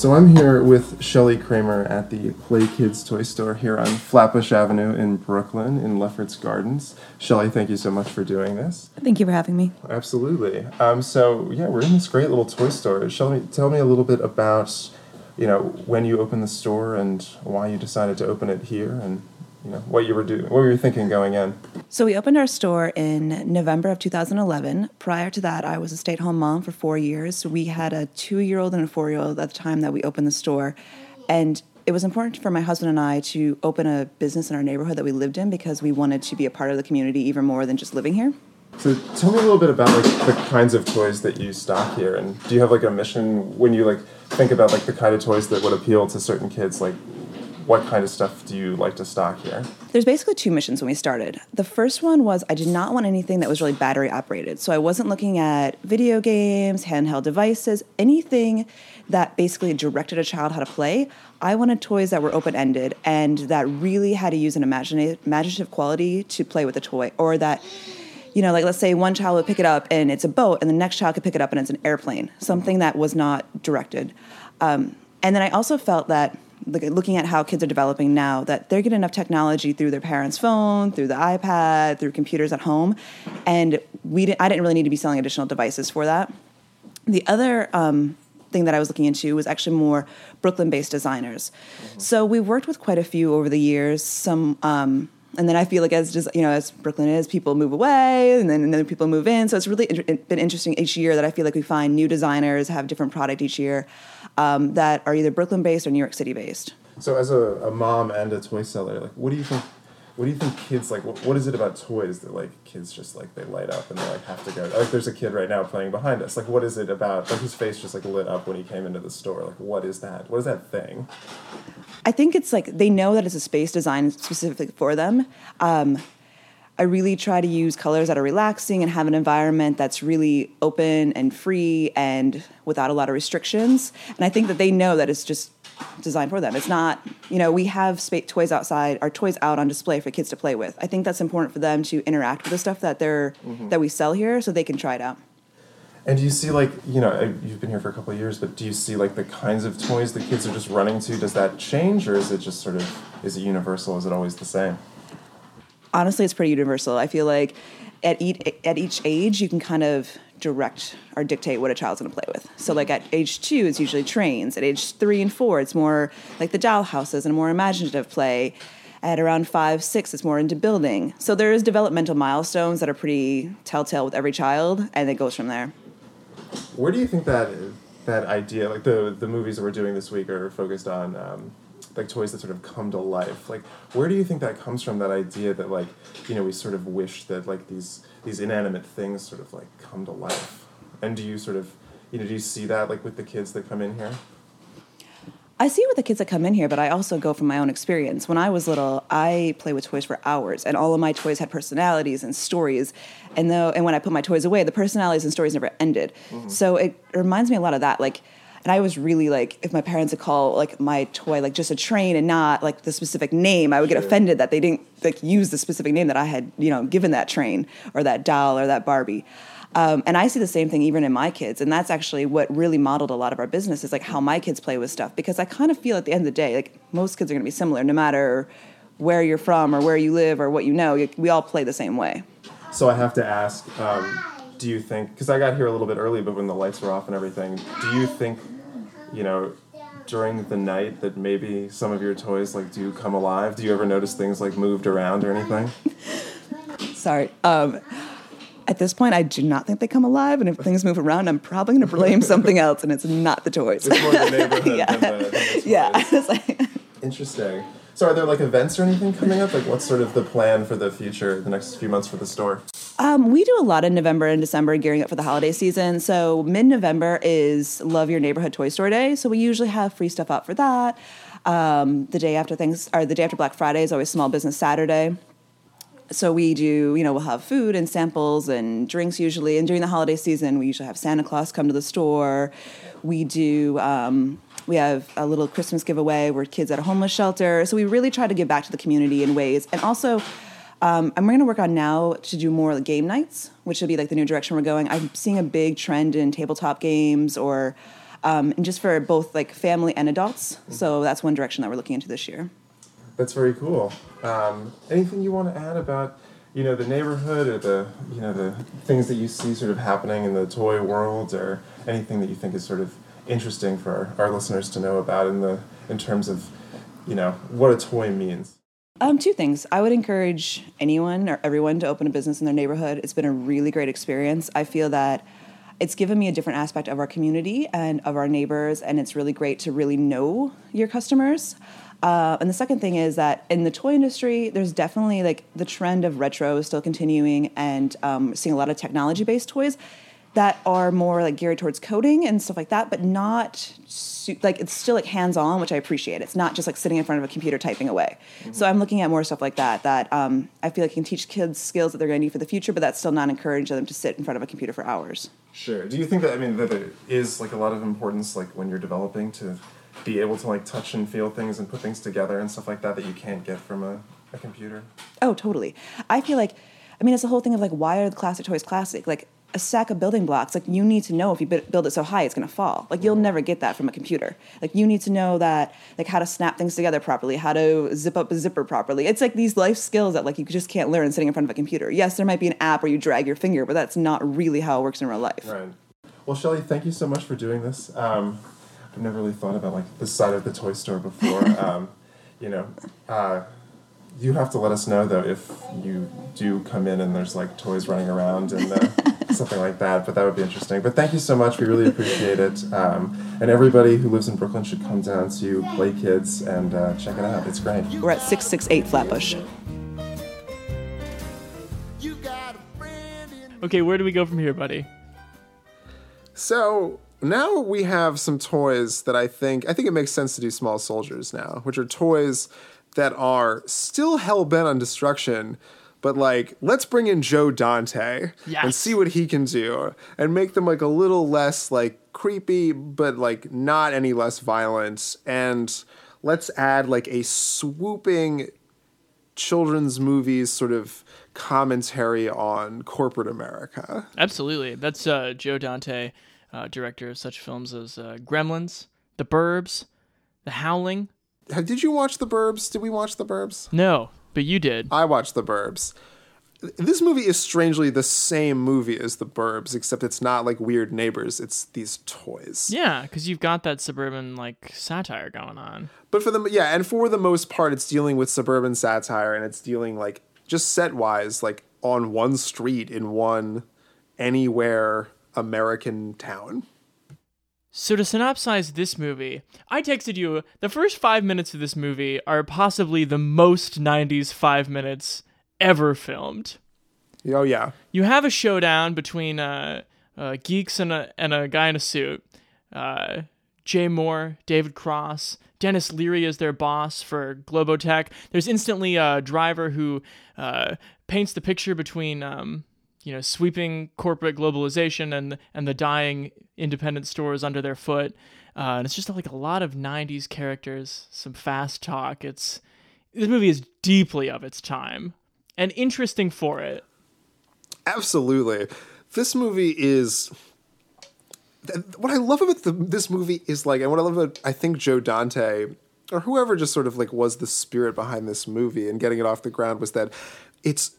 Speaker 2: So I'm here with Shelley Kramer at the Play Kids Toy Store here on Flatbush Avenue in Brooklyn in Lefferts Gardens. Shelley, thank you so much for doing this.
Speaker 7: Thank you for having me.
Speaker 2: Absolutely. Um, so yeah, we're in this great little toy store. Shelley, tell me a little bit about, you know, when you opened the store and why you decided to open it here, and you know what you were doing, what were you thinking going in?
Speaker 7: So, we opened our store in November of 2011. Prior to that, I was a stay at home mom for four years. We had a two year old and a four year old at the time that we opened the store. And it was important for my husband and I to open a business in our neighborhood that we lived in because we wanted to be a part of the community even more than just living here.
Speaker 2: So tell me a little bit about like the kinds of toys that you stock here, and do you have like a mission when you like think about like the kind of toys that would appeal to certain kids? Like, what kind of stuff do you like to stock here?
Speaker 7: There's basically two missions when we started. The first one was I did not want anything that was really battery operated. So I wasn't looking at video games, handheld devices, anything that basically directed a child how to play. I wanted toys that were open ended and that really had to use an imaginative quality to play with the toy, or that you know, like let's say one child would pick it up and it's a boat, and the next child could pick it up and it's an airplane, something that was not directed. Um, and then I also felt that, looking at how kids are developing now, that they're getting enough technology through their parents' phone, through the iPad, through computers at home, and we didn't, I didn't really need to be selling additional devices for that. The other um, thing that I was looking into was actually more Brooklyn-based designers. So we worked with quite a few over the years. Some, um, and then I feel like as just you know, as Brooklyn is, people move away, and then and then people move in. So it's really inter- been interesting each year that I feel like we find new designers have different product each year um, that are either Brooklyn-based or New York City-based.
Speaker 2: So as a, a mom and a toy seller, like what do you think what do you think kids like what, what is it about toys that like kids just like they light up and they like have to go like there's a kid right now playing behind us. Like what is it about like his face just like lit up when he came into the store? Like what is that? What is that thing?
Speaker 7: I think it's like they know that it's a space designed specifically for them. Um, I really try to use colors that are relaxing and have an environment that's really open and free and without a lot of restrictions. And I think that they know that it's just designed for them. It's not, you know, we have spa- toys outside, our toys out on display for kids to play with. I think that's important for them to interact with the stuff that they're mm-hmm. that we sell here, so they can try it out.
Speaker 8: And do you see like you know you've been here for a couple of years, but do you see like the kinds of toys the kids are just running to? Does that change, or is it just sort of is it universal? Is it always the same?
Speaker 7: Honestly, it's pretty universal. I feel like at each, at each age, you can kind of direct or dictate what a child's going to play with. So, like at age two, it's usually trains. At age three and four, it's more like the doll houses and more imaginative play. At around five, six, it's more into building. So there is developmental milestones that are pretty telltale with every child, and it goes from there.
Speaker 8: Where do you think that that idea, like the the movies that we're doing this week, are focused on um, like toys that sort of come to life? Like, where do you think that comes from? That idea that like you know we sort of wish that like these these inanimate things sort of like come to life. And do you sort of you know do you see that like with the kids that come in here?
Speaker 7: I see it with the kids that come in here, but I also go from my own experience. When I was little, I played with toys for hours, and all of my toys had personalities and stories. And though, and when I put my toys away, the personalities and stories never ended. Mm-hmm. So it reminds me a lot of that. Like, and I was really like, if my parents would call like my toy like just a train and not like the specific name, I would get offended that they didn't like use the specific name that I had, you know, given that train or that doll or that Barbie. Um, and I see the same thing even in my kids, and that's actually what really modeled a lot of our business is like how my kids play with stuff. Because I kind of feel at the end of the day, like most kids are going to be similar, no matter where you're from or where you live or what you know. We all play the same way.
Speaker 8: So I have to ask, um, do you think, because I got here a little bit early, but when the lights were off and everything, do you think, you know, during the night that maybe some of your toys like do come alive? Do you ever notice things like moved around or anything? [LAUGHS]
Speaker 7: Sorry. Um, at this point, I do not think they come alive, and if things move around, I'm probably going to blame something else, and it's not the toys.
Speaker 8: It's more the neighborhood [LAUGHS]
Speaker 7: Yeah.
Speaker 8: than the, than the
Speaker 7: yeah.
Speaker 8: toys. [LAUGHS]
Speaker 7: It's like-
Speaker 8: Interesting. So are there like events or anything coming up? Like what's sort of the plan for the future, the next few months for the store?
Speaker 7: Um, we do a lot in November and December gearing up for the holiday season. So mid November is Love Your Neighborhood Toy Store Day. So we usually have free stuff out for that. Um, the day after things or the day after Black Friday is always Small Business Saturday. So we do, you know, we'll have food and samples and drinks usually. And during the holiday season, we usually have Santa Claus come to the store. We do, um, we have a little Christmas giveaway where kids at a homeless shelter. So we really try to give back to the community in ways. And also, um, I'm going to work on now to do more game nights, which would be like the new direction we're going. I'm seeing a big trend in tabletop games or, um, and just for both like family and adults. So that's one direction that we're looking into this year.
Speaker 8: That's very cool. Um, anything you want to add about, you know, the neighborhood or the, you know, the things that you see sort of happening in the toy world, or anything that you think is sort of interesting for our, our listeners to know about in the in terms of, you know, what a toy means.
Speaker 7: Um, two things. I would encourage anyone or everyone to open a business in their neighborhood. It's been a really great experience. I feel that it's given me a different aspect of our community and of our neighbors, and it's really great to really know your customers. Uh, and the second thing is that in the toy industry, there's definitely like the trend of retro is still continuing, and um, seeing a lot of technology-based toys that are more like geared towards coding and stuff like that, but not su- like it's still like hands-on, which I appreciate. It's not just like sitting in front of a computer typing away. So I'm looking at more stuff like that that um, I feel like can teach kids skills that they're going to need for the future, but that's still not encouraging them to sit in front of a computer for hours.
Speaker 8: Sure. Do you think that I mean that there is like a lot of importance like when you're developing to be able to like touch and feel things and put things together and stuff like that that you can't get from a, a computer?
Speaker 7: Oh, totally. I feel like, I mean, it's the whole thing of like, why are the classic toys classic? Like a stack of building blocks, like you need to know if you build it so high, it's going to fall. Like you'll never get that from a computer. Like you need to know that, like how to snap things together properly, how to zip up a zipper properly. It's like these life skills that like you just can't learn sitting in front of a computer. Yes, there might be an app where you drag your finger, but that's not really how it works in real life.
Speaker 8: Right. Well, Shelly, thank you so much for doing this. Um, I've never really thought about like the side of the toy store before. [LAUGHS] um, you know, uh, you have to let us know though if you do come in and there's like toys running around and [LAUGHS] uh, something like that. But that would be interesting. But thank you so much. We really appreciate it. Um, and everybody who lives in Brooklyn should come down to Play Kids and uh, check it out. It's great.
Speaker 7: We're at 668 Flatbush.
Speaker 1: Okay, where do we go from here, buddy?
Speaker 2: So now we have some toys that I think I think it makes sense to do small soldiers now, which are toys that are still hell bent on destruction, but like let's bring in Joe Dante and see what he can do and make them like a little less like creepy but like not any less violent and let's add like a swooping children's movies sort of commentary on corporate America.
Speaker 1: Absolutely. That's uh, Joe Dante, uh, director of such films as uh, Gremlins, The Burbs, The Howling.
Speaker 2: Did you watch The Burbs? Did we watch The Burbs?
Speaker 1: No, but you did.
Speaker 2: I watched The Burbs. This movie is strangely the same movie as The Burbs, except it's not like weird neighbors. It's these toys.
Speaker 1: Yeah, because you've got that suburban like satire going on.
Speaker 2: But for the yeah, and for the most part, it's dealing with suburban satire, and it's dealing like just set wise, like on one street in one anywhere American town.
Speaker 1: So to synopsize this movie, I texted you the first five minutes of this movie are possibly the most '90s five minutes ever filmed.
Speaker 2: Oh yeah,
Speaker 1: You have a showdown between uh, uh, geeks and a and a guy in a suit. Uh, Jay Mohr, David Cross, Denis Leary is their boss for Globotech. There's instantly a driver who uh, paints the picture between um, you know sweeping corporate globalization and and the dying independent stores under their foot. Uh, and it's just like a lot of '90s characters, some fast talk. It's this movie is deeply of its time and interesting for it.
Speaker 2: absolutely. This movie is. What I love about the, this movie is like, and what I love about I think Joe Dante or whoever just sort of like was the spirit behind this movie and getting it off the ground was that it's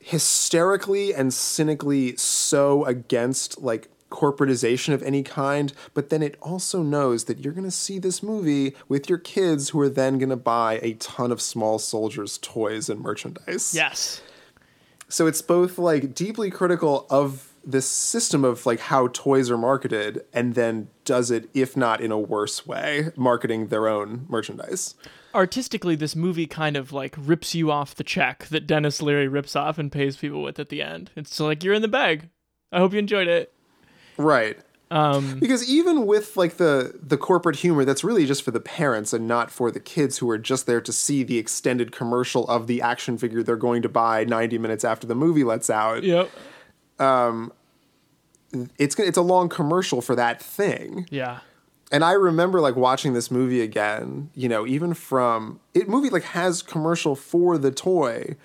Speaker 2: hysterically and cynically so against like corporatization of any kind, but then it also knows that you're going to see this movie with your kids who are then going to buy a ton of small soldiers toys and merchandise.
Speaker 1: Yes.
Speaker 2: So it's both like deeply critical of this system of like how toys are marketed and then does it if not in a worse way marketing their own merchandise.
Speaker 1: Artistically this movie kind of like rips you off the check that Denis Leary rips off and pays people with at the end. It's like you're in the bag. I hope you enjoyed it.
Speaker 2: Right.
Speaker 1: Um,
Speaker 2: Because even with like the the corporate humor, that's really just for the parents and not for the kids who are just there to see the extended commercial of the action figure they're going to buy 90 minutes after the movie lets out.
Speaker 1: yep.
Speaker 2: Um, It's it's a long commercial for that thing.
Speaker 1: Yeah.
Speaker 2: And I remember like watching this movie again, you know, even from it movie like has commercial for the toy,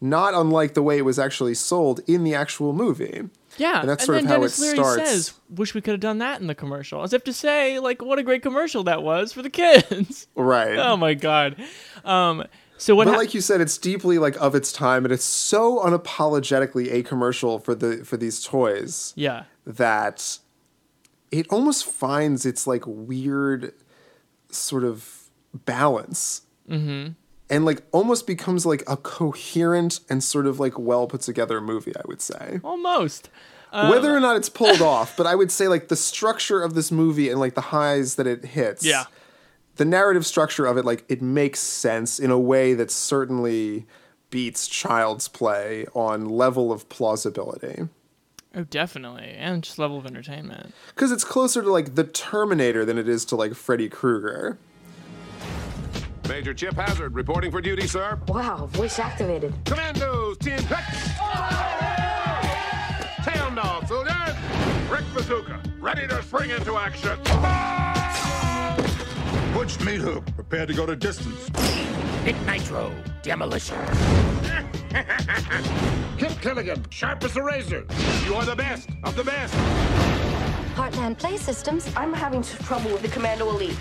Speaker 2: not unlike the way it was actually sold in the actual movie.
Speaker 1: Yeah.
Speaker 2: And that's sort
Speaker 1: then
Speaker 2: of how
Speaker 1: Denis
Speaker 2: it
Speaker 1: Leary
Speaker 2: starts.
Speaker 1: says, "Wish we could have done that in the commercial." As if to say, like, what a great commercial that was for the kids. [LAUGHS]
Speaker 2: Right.
Speaker 1: oh my god. Um. So what?
Speaker 2: but
Speaker 1: hap-
Speaker 2: like you said, it's deeply like of its time, and it's so unapologetically a commercial for the for these toys
Speaker 1: yeah.
Speaker 2: that it almost finds its like weird sort of balance, mm-hmm. and like almost becomes like a coherent and sort of like well put together movie. I would say.
Speaker 1: Almost.
Speaker 2: Whether or not it's pulled [LAUGHS] off, but I would say like the structure of this movie and like the highs that it hits.
Speaker 1: Yeah.
Speaker 2: The narrative structure of it, like it makes sense in a way that certainly beats Child's Play on level of plausibility.
Speaker 1: Oh, definitely, and just level of entertainment.
Speaker 2: Because it's closer to like the Terminator than it is to like Freddy Krueger.
Speaker 9: Major Chip Hazard reporting for duty, sir.
Speaker 6: Wow, voice activated.
Speaker 9: Commandos, team pick. Town dog, soldiers. Brick Bazooka, ready to spring into action.
Speaker 10: Butch Meat Hook, prepared to go to distance.
Speaker 4: Nick Nitro, demolition. [LAUGHS]
Speaker 9: Kip Killigan, sharp as a razor. You are the best of the best.
Speaker 6: Heartland Play Systems. I'm having trouble with the Commando Elite.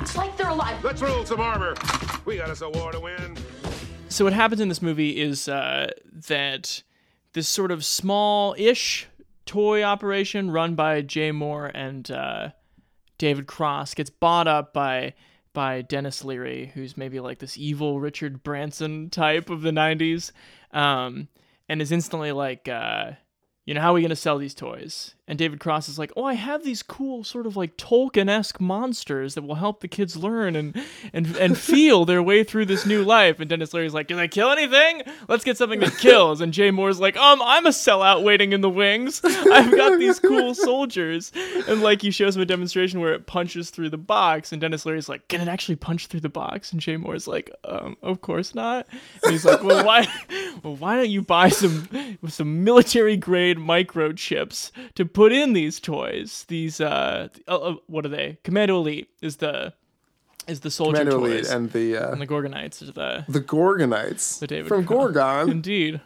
Speaker 6: It's like they're alive.
Speaker 9: Let's roll some armor. We got us a war to win.
Speaker 1: So what happens in this movie is uh, that this sort of small-ish toy operation run by Jay Mohr and uh, David Cross gets bought up by by Denis Leary, who's maybe like this evil Richard Branson type of the '90s, um, and is instantly like, uh, you know, how are we to sell these toys? And David Cross is like, "Oh, I have these cool sort of like Tolkien-esque monsters that will help the kids learn and and and [LAUGHS] feel their way through this new life." And Denis Leary's like, "Can I kill anything? Let's get something that [LAUGHS] kills." And Jay Mohr's like, "Um, I'm a sellout waiting in the wings. I've got these cool [LAUGHS] soldiers." And like he shows him a demonstration where it punches through the box, and Denis Leary's like, "Can it actually punch through the box?" And Jay Mohr's like, "Um, of course not." And he's like, "Well, why? Well, why don't you buy some some military grade microchips to put in these toys? These uh, uh, uh, what are they? Commando Elite is the is the soldier
Speaker 2: Commando
Speaker 1: toys,
Speaker 2: Elite and the uh,
Speaker 1: and the Gorgonites are the
Speaker 2: the Gorgonites
Speaker 1: the David
Speaker 2: from Gorgon.
Speaker 1: Indeed.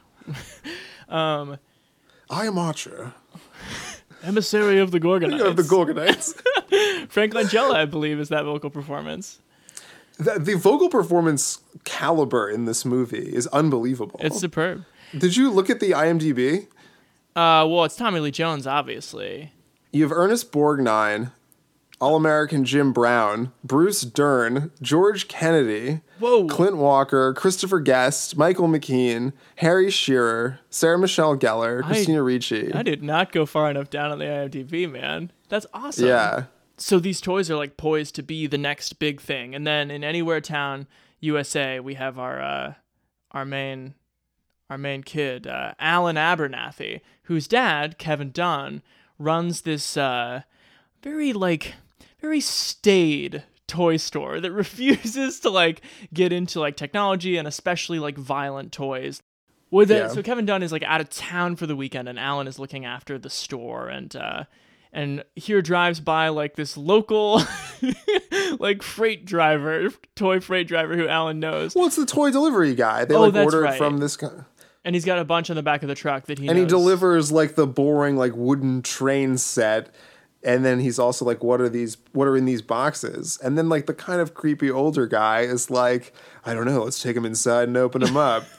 Speaker 1: [LAUGHS] um,
Speaker 2: I am Archer
Speaker 1: emissary of the Gorgonites. [LAUGHS]
Speaker 2: of the Gorgonites. [LAUGHS]
Speaker 1: Frank Langella, I believe, is that vocal performance.
Speaker 2: the, the vocal performance caliber in this movie is unbelievable.
Speaker 1: It's superb.
Speaker 2: Did you look at the IMDb?
Speaker 1: Uh, well, it's Tommy Lee Jones, obviously.
Speaker 2: You have Ernest Borgnine, All American Jim Brown, Bruce Dern, George Kennedy,
Speaker 1: Whoa.
Speaker 2: Clint Walker, Christopher Guest, Michael McKean, Harry Shearer, Sarah Michelle Gellar,
Speaker 1: I-
Speaker 2: Christina Ricci.
Speaker 1: I did not go far enough down on the IMDb, man. That's awesome.
Speaker 2: Yeah.
Speaker 1: So these toys are like poised to be the next big thing, and then in Anywhere Town, USA, we have our uh, our main our main kid, uh, Alan Abernathy, whose dad, Kevin Dunn, runs this uh, very like very staid toy store that [LAUGHS] refuses to like get into like technology and especially like violent toys. Well, then,
Speaker 2: Yeah.
Speaker 1: so Kevin Dunn is like out of town for the weekend, and Alan is looking after the store, and uh, and here drives by like this local [LAUGHS] like freight driver, toy freight driver who Alan knows,
Speaker 2: Well, it's the toy delivery guy. They
Speaker 1: Oh,
Speaker 2: like
Speaker 1: that's
Speaker 2: order
Speaker 1: right.
Speaker 2: from this guy.
Speaker 1: And he's got a bunch on the back of the truck that he
Speaker 2: and he delivers like the boring like wooden train set. And then he's also like what are these what are in these boxes? And then like the kind of creepy older guy is like i don't know let's take them inside and open them up. [LAUGHS]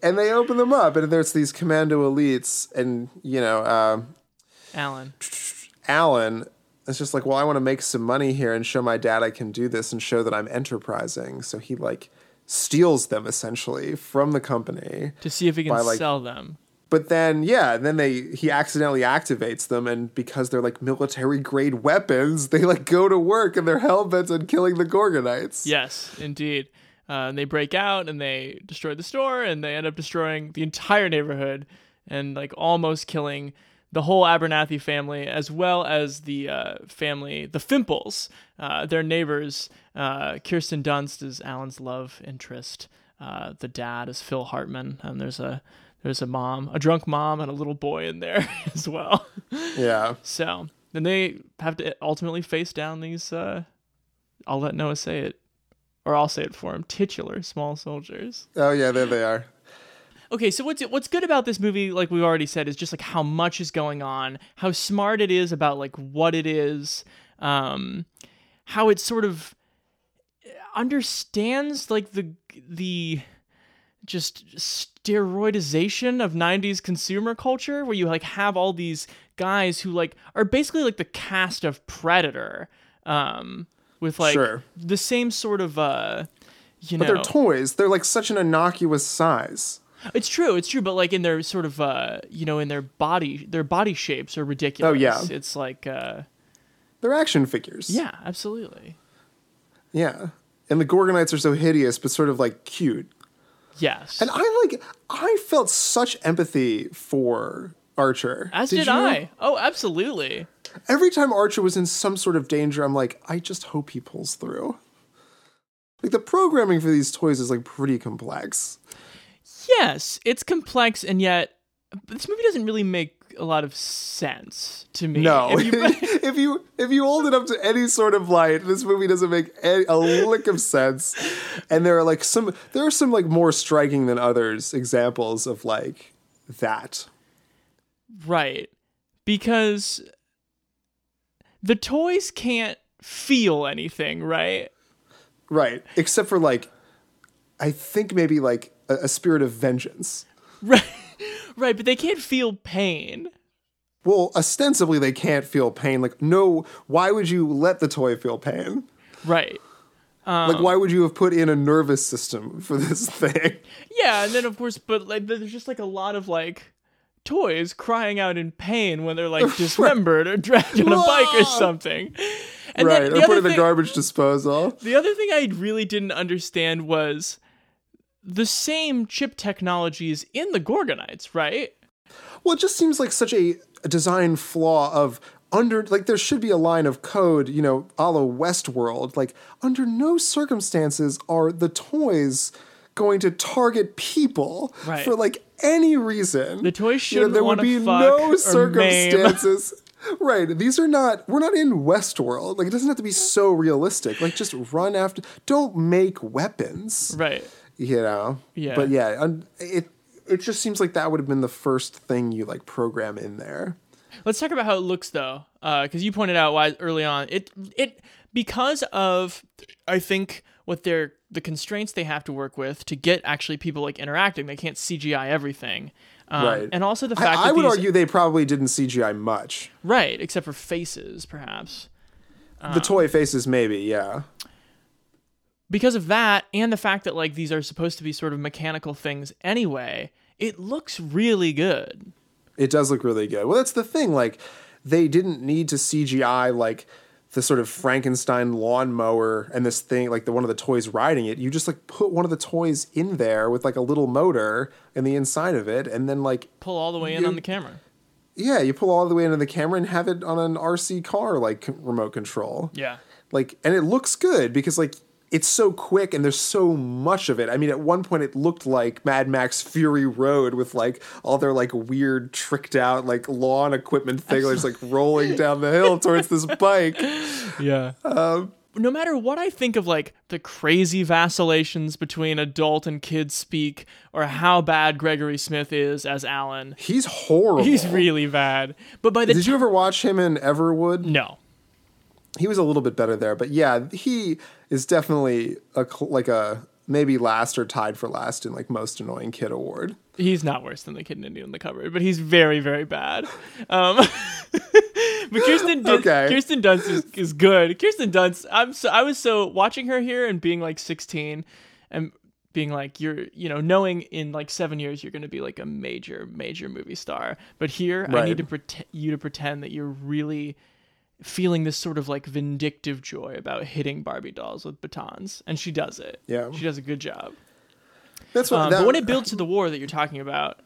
Speaker 2: And they open them up and there's these commando elites and you know um
Speaker 1: Alan.
Speaker 2: alan is just like well i want to make some money here and show my dad i can do this and show that i'm enterprising. So he like steals them essentially from the company
Speaker 1: to see if he can
Speaker 2: by, like,
Speaker 1: sell them.
Speaker 2: but then, yeah, then they he accidentally activates them, and because they're like military grade weapons, they like go to work and they're hell bent on killing the Gorgonites.
Speaker 1: Yes, indeed. Uh, and they break out and they destroy the store and they end up destroying the entire neighborhood and like almost killing the whole Abernathy family as well as the uh, family, the Fimples, uh, their neighbors. Uh, Kirsten Dunst is Alan's love interest. Uh, the dad is Phil Hartman, and there's a there's a mom, a drunk mom, and a little boy in there [LAUGHS] as well.
Speaker 2: Yeah.
Speaker 1: So then they have to ultimately face down these. Uh, I'll let Noah say it, or I'll say it for him. Titular small soldiers.
Speaker 2: Oh yeah, there they are.
Speaker 1: Okay, so what's what's good about this movie, like we've already said, is just like how much is going on, how smart it is about like what it is, um, how it sort of understands like the the just steroidization of 90s consumer culture where you like have all these guys who like are basically like the cast of predator um with like
Speaker 2: Sure.
Speaker 1: the same sort of uh you know
Speaker 2: But
Speaker 1: know
Speaker 2: they're toys. They're like such an innocuous size.
Speaker 1: It's true, it's true, but like in their sort of uh you know in their body their body shapes are ridiculous.
Speaker 2: Oh, yeah.
Speaker 1: It's like uh
Speaker 2: They're action figures.
Speaker 1: yeah, absolutely.
Speaker 2: Yeah. And the Gorgonites are so hideous, but sort of like cute.
Speaker 1: Yes.
Speaker 2: And I like I felt such empathy for Archer.
Speaker 1: As did,
Speaker 2: you?
Speaker 1: I. Oh, absolutely.
Speaker 2: Every time Archer was in some sort of danger, I'm like, I just hope he pulls through. Like the programming for these toys is like pretty complex.
Speaker 1: Yes, it's complex and yet this movie doesn't really make a lot of sense to me.
Speaker 2: No,
Speaker 1: If you- [LAUGHS]
Speaker 2: if you if you hold it up to any sort of light, this movie doesn't make any, a lick of sense. And there are like some there are some like more striking than others examples of like that.
Speaker 1: right. Because the toys can't feel anything, right?
Speaker 2: Right, except for like I think maybe like a, a spirit of vengeance.
Speaker 1: Right. [LAUGHS] Right, but they can't feel pain.
Speaker 2: Well, ostensibly they can't feel pain. Like no, why would you let the toy feel pain?
Speaker 1: Right.
Speaker 2: like why would you have put in a nervous system for this [LAUGHS] thing?
Speaker 1: Yeah, and then of course, but like there's just like a lot of like toys crying out in pain when they're like [LAUGHS] dismembered or dragged on a bike or something. And
Speaker 2: right,
Speaker 1: then
Speaker 2: or put in the garbage disposal.
Speaker 1: The other thing I really didn't understand was the same chip technologies in the Gorgonites, right?
Speaker 2: Well, it just seems like such a, design flaw of under like there should be a line of code, you know, a la Westworld. Like under no circumstances are the toys going to target people
Speaker 1: Right.
Speaker 2: for like any reason.
Speaker 1: The toys
Speaker 2: You know, there would be
Speaker 1: fuck
Speaker 2: no circumstances. [LAUGHS] Right. These are not we're not in Westworld. Like it doesn't have to be so realistic. Like just run after don't make weapons.
Speaker 1: Right.
Speaker 2: You know?
Speaker 1: Yeah.
Speaker 2: But yeah, it it just seems like that would have been the first thing you like program in there.
Speaker 1: Let's talk about how it looks though, because you pointed out why early on it it because of I think what they're the constraints they have to work with to get actually people like interacting. They can't CGI everything, um,
Speaker 2: right.
Speaker 1: And also the
Speaker 2: I-
Speaker 1: fact
Speaker 2: I,
Speaker 1: that
Speaker 2: would
Speaker 1: these,
Speaker 2: argue they probably didn't CGI much.
Speaker 1: right, except for faces, perhaps.
Speaker 2: the toy faces, maybe, yeah.
Speaker 1: Because of that and the fact that like these are supposed to be sort of mechanical things anyway it looks really good
Speaker 2: It does look really good. Well, that's the thing. Like, they didn't need to CGI like the sort of Frankenstein lawnmower and this thing, like the one of the toys riding it. You just like put one of the toys in there with like a little motor in the inside of it, and then like
Speaker 1: pull all the way in
Speaker 2: You-
Speaker 1: on the camera
Speaker 2: yeah, you pull all the way into the camera and have it on an RC car like c- remote control.
Speaker 1: yeah
Speaker 2: like and it looks good because like it's so quick and there's so much of it. I mean, at one point it looked like Mad Max Fury Road with like all their like weird tricked out like lawn equipment thing, like, just like rolling down the hill towards this bike. [LAUGHS]
Speaker 1: yeah
Speaker 2: Um,
Speaker 1: no matter what i think of like the crazy vacillations between adult and kid speak or how bad gregory smith is as alan
Speaker 2: he's horrible.
Speaker 1: he's really bad but by the
Speaker 2: Did you ever watch him in Everwood?
Speaker 1: no
Speaker 2: He was a little bit better there, but yeah, he is definitely a like a maybe last or tied for last in like most annoying kid award.
Speaker 1: He's not worse than the kid in Indian in the cupboard, but he's very, very bad. Um, [LAUGHS] but Kirsten, Dun-
Speaker 2: Okay.
Speaker 1: Kirsten Dunst is, is good. Kirsten Dunst, I'm so I was so watching her here and being like 16 and being like you're you know knowing in like seven years you're going to be like a major major movie star, but here I need to pretend you to pretend that you're really feeling this sort of like vindictive joy about hitting Barbie dolls with batons, and she does it.
Speaker 2: Yeah.
Speaker 1: she does a good job.
Speaker 2: That's what.
Speaker 1: Um,
Speaker 2: that-
Speaker 1: but when it builds to the war that you're talking about,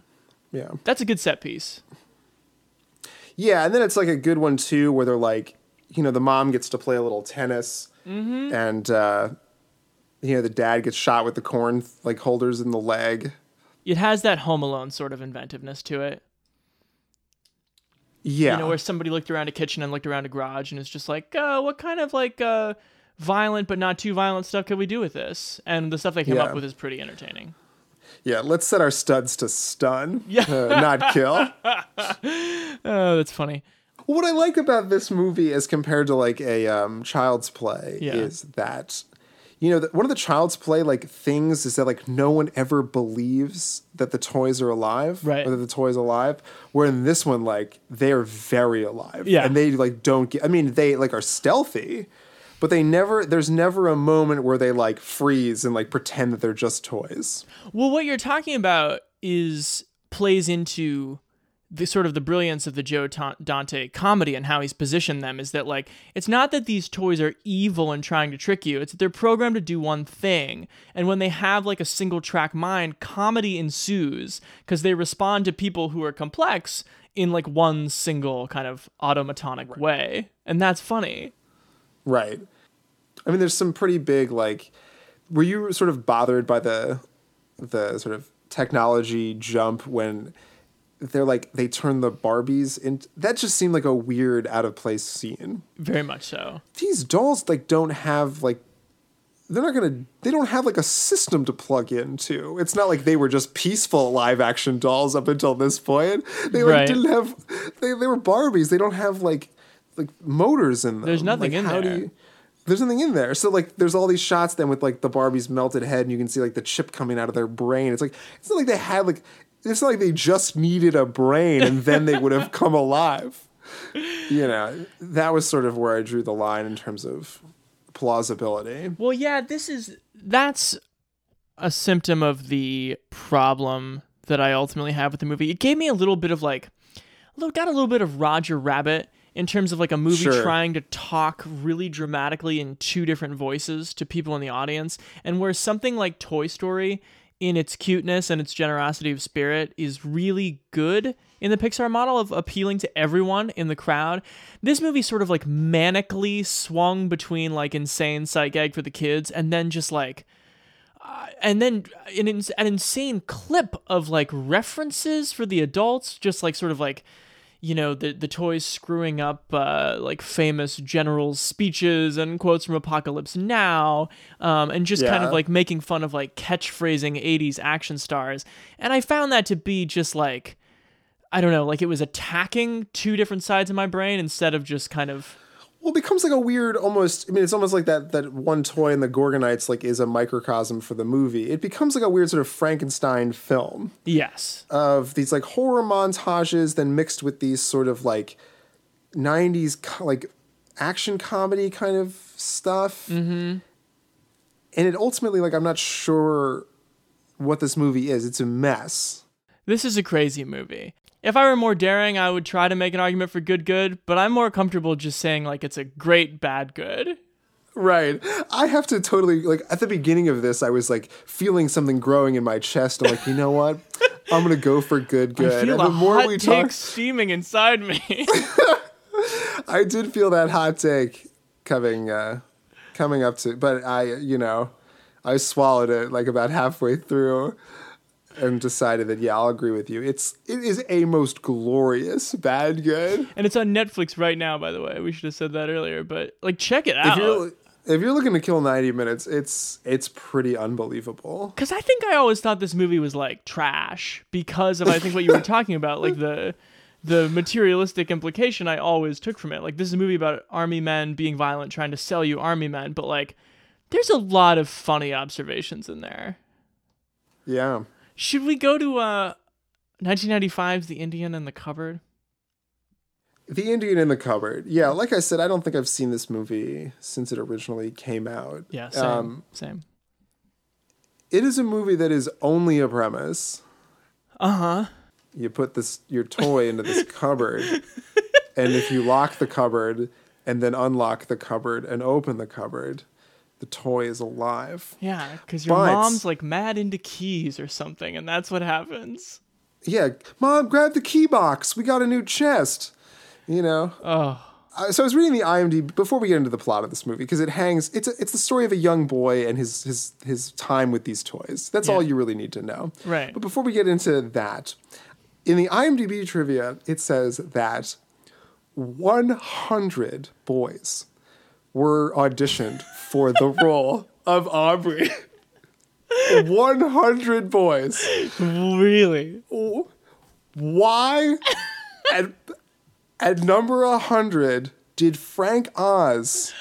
Speaker 2: yeah.
Speaker 1: that's a good set piece.
Speaker 2: Yeah, and then it's like a good one too, where they're like, you know, the mom gets to play a little tennis,
Speaker 1: Mm-hmm.
Speaker 2: and uh, you know, the dad gets shot with the corn like holders in the leg.
Speaker 1: It has that Home Alone sort of inventiveness to it.
Speaker 2: Yeah,
Speaker 1: You know, where somebody looked around a kitchen and looked around a garage and it's just like, uh, what kind of like uh, violent but not too violent stuff could we do with this? And the stuff they came
Speaker 2: Yeah.
Speaker 1: up with is pretty entertaining.
Speaker 2: yeah. Let's set our studs to stun, [LAUGHS]
Speaker 1: Yeah.
Speaker 2: uh, not kill. [LAUGHS]
Speaker 1: Oh, that's funny.
Speaker 2: What I like about this movie as compared to like a um, Child's Play
Speaker 1: Yeah.
Speaker 2: is that you know one of the Child's Play like things is that like no one ever believes that the toys are alive,
Speaker 1: Right.
Speaker 2: Or that the toys are alive. Where in this one, like they're very alive,
Speaker 1: Yeah.
Speaker 2: and they like don't get. I mean, they like are stealthy. But they never, there's never a moment where they like freeze and like pretend that they're just toys.
Speaker 1: Well, what you're talking about is plays into the sort of the brilliance of the Joe Ta- Dante comedy and how he's positioned them is that like it's not that these toys are evil and trying to trick you it's that they're programmed to do one thing and when they have like a single track mind comedy ensues because they respond to people who are complex in like one single kind of automatonic way and that's funny
Speaker 2: Right. I mean, there's some pretty big like. Were you sort of bothered by the, the sort of technology jump when they're like they turn the Barbies into that just seemed like a weird out of place scene.
Speaker 1: very much so
Speaker 2: These dolls like don't have like they're not gonna they don't have like a system to plug into. It's not like they were just peaceful live action dolls up until this point. They like
Speaker 1: Right.
Speaker 2: didn't have they, they were Barbies. They don't have like like motors in them.
Speaker 1: There's nothing
Speaker 2: Like,
Speaker 1: in
Speaker 2: how do
Speaker 1: there.
Speaker 2: you- there's nothing in there. So like there's all these shots then with like the Barbie's melted head and you can see like the chip coming out of their brain. It's like it's not like they had like it's like they just needed a brain and then they would have come alive. You know, that was sort of where I drew the line in terms of plausibility.
Speaker 1: Well, yeah, this is that's a symptom of the problem that I ultimately have with the movie. It gave me a little bit of like, got a little bit of Roger Rabbit in terms of like a movie
Speaker 2: Sure.
Speaker 1: trying to talk really dramatically in two different voices to people in the audience, and where something like Toy Story, in its cuteness and its generosity of spirit, is really good in the Pixar model of appealing to everyone in the crowd. This movie sort of like manically swung between like insane sight gag for the kids and then just like uh, and then an, an insane clip of like references for the adults just like sort of like you know the the toys screwing up uh, like famous generals speeches and quotes from apocalypse now um, and just kind of like making fun of like catchphrasing 80s action stars. And i found that to be just like i don't know like it was attacking two different sides of my brain instead of just kind of
Speaker 2: Well, it becomes like a weird, almost. I mean, it's almost like that that one toy in the Gorgonites like is a microcosm for the movie. It becomes like a weird sort of Frankenstein film
Speaker 1: yes
Speaker 2: of these like horror montages, then mixed with these sort of like '90s co- like action comedy kind of stuff. Mm-hmm. And it ultimately, like, I'm not sure what this movie is. It's a mess.
Speaker 1: This is a crazy movie. If I were more daring, I would try to make an argument for good good, but I'm more comfortable just saying like it's a great bad good.
Speaker 2: Right. I have to totally like at the beginning of this, I was like feeling something growing in my chest. I'm like, you know what? [LAUGHS] I'm gonna go for good good.
Speaker 1: I feel
Speaker 2: and the more
Speaker 1: hot
Speaker 2: we
Speaker 1: take
Speaker 2: talk,
Speaker 1: steaming inside me. [LAUGHS]
Speaker 2: I did feel that hot take coming uh coming up to but I you know, I swallowed it like about halfway through and decided that yeah, I'll agree with you. It's it is a most glorious bad good.
Speaker 1: and it's on Netflix right now, by the way. We should have said that earlier, but like check it
Speaker 2: If
Speaker 1: out.
Speaker 2: you're if you're looking to kill 90 minutes, it's it's pretty unbelievable.
Speaker 1: Because I think I always thought this movie was like trash because of I think what you were [LAUGHS] talking about, like the the materialistic implication I always took from it. Like this is a movie about army men being violent, trying to sell you army men, but like there's a lot of funny observations in there.
Speaker 2: Yeah.
Speaker 1: Should we go to uh 1995's The Indian in the Cupboard?
Speaker 2: The Indian in the Cupboard. Yeah, like I said, I don't think I've seen this movie since it originally came out.
Speaker 1: Yeah, same.
Speaker 2: Um,
Speaker 1: same.
Speaker 2: it is a movie that is only a premise.
Speaker 1: Uh-huh.
Speaker 2: You put this your toy into this [LAUGHS] cupboard, and if you lock the cupboard and then unlock the cupboard and open the cupboard, the toy is alive.
Speaker 1: Yeah, because your
Speaker 2: But-
Speaker 1: mom's like mad into keys or something, and that's what happens.
Speaker 2: Yeah, mom, grab the key box. We got a new chest. You know.
Speaker 1: Oh.
Speaker 2: Uh, so I was reading the IMDb before we get into the plot of this movie because it hangs. It's a, it's the story of a young boy and his his his time with these toys. That's all you really need to know.
Speaker 1: Right.
Speaker 2: But before we get into that, in the IMDb trivia, it says that 100 boys were auditioned for the role of Omri. 100 boys.
Speaker 1: Really?
Speaker 2: Why? at, at number 100, did Frank Oz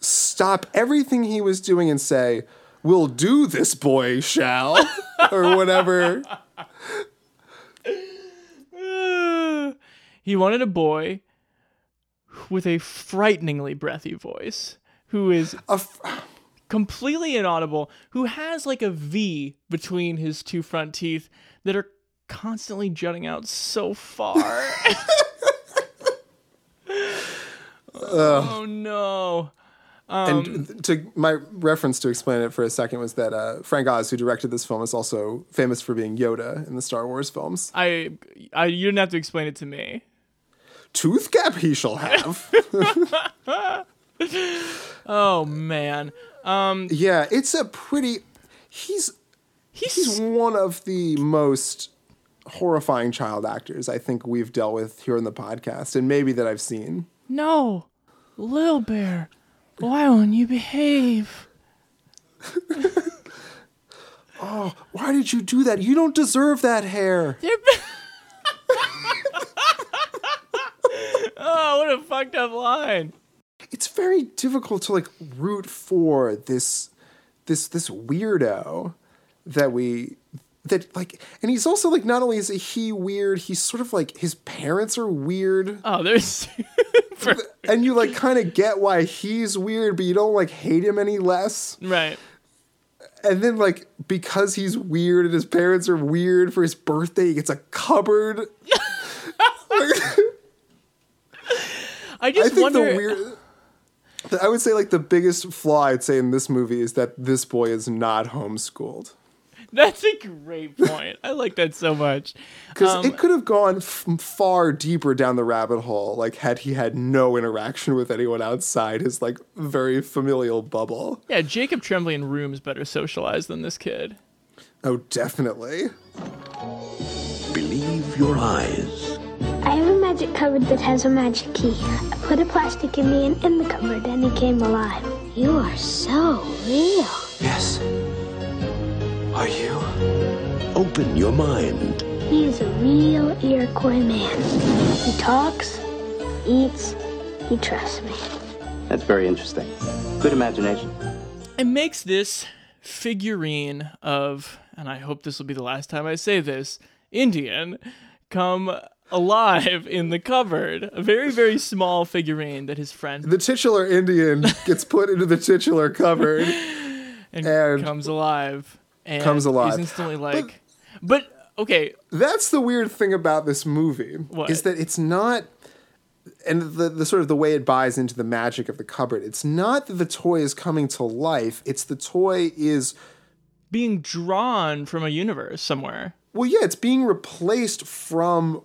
Speaker 2: stop everything he was doing and say, We'll do this, boy, shall? or whatever. [SIGHS]
Speaker 1: he wanted a boy with a frighteningly breathy voice who is completely inaudible, who has like a V between his two front teeth that are constantly jutting out so far. [LAUGHS] oh no. Um,
Speaker 2: and to my reference to explain it for a second was that uh, Frank Oz, who directed this film, is also famous for being Yoda in the Star Wars films.
Speaker 1: I, I, you didn't have to explain it to me.
Speaker 2: Tooth gap he shall have. [LAUGHS]
Speaker 1: oh man. Um,
Speaker 2: yeah, it's a pretty. He's he's one of the most horrifying child actors I think we've dealt with here in the podcast, and maybe that I've seen.
Speaker 1: No, Lil Bear, why won't you behave? [LAUGHS]
Speaker 2: Oh, why did you do that? You don't deserve that hair.
Speaker 1: Oh, what a fucked up line.
Speaker 2: It's very difficult to like root for this this this weirdo that we that like and he's also like not only is he weird, he's sort of like his parents are weird.
Speaker 1: Oh, there's [LAUGHS] [LAUGHS]
Speaker 2: and you like kind of get why he's weird, but you don't like hate him any less.
Speaker 1: Right.
Speaker 2: and then like because he's weird and his parents are weird for his birthday, he gets a cupboard. [LAUGHS]
Speaker 1: I just
Speaker 2: I think
Speaker 1: wonder.
Speaker 2: the weird. I would say like the biggest flaw I'd say in this movie is that this boy is not homeschooled.
Speaker 1: That's a great [LAUGHS] point. I like that so much.
Speaker 2: Because
Speaker 1: Um,
Speaker 2: it could have gone f- far deeper down the rabbit hole, like had he had no interaction with anyone outside his like very familial bubble.
Speaker 1: yeah, Jacob Tremblay in Rooms better socialized than this kid.
Speaker 2: Oh, definitely.
Speaker 11: Believe your eyes.
Speaker 5: Cupboard that has a magic key. I put a plastic Indian in the cupboard and he came alive. You are so real.
Speaker 11: Yes. Are you? Open your mind.
Speaker 5: He is a real Iroquois man. He talks, eats, he trusts me.
Speaker 12: That's very interesting. Good imagination.
Speaker 1: It makes this figurine of, and I hope this will be the last time I say this, Indian, come alive in the cupboard. A very, very small figurine that his friend
Speaker 2: The titular Indian gets put into the titular cupboard [LAUGHS]
Speaker 1: and,
Speaker 2: and
Speaker 1: comes alive. And
Speaker 2: comes alive.
Speaker 1: He's instantly like, but, okay,
Speaker 2: That's the weird thing about this movie
Speaker 1: What?
Speaker 2: is that it's not and the, the sort of the way it buys into the magic of the cupboard. It's not that the toy is coming to life. It's the toy is
Speaker 1: being drawn from a universe somewhere.
Speaker 2: well, yeah, it's being replaced from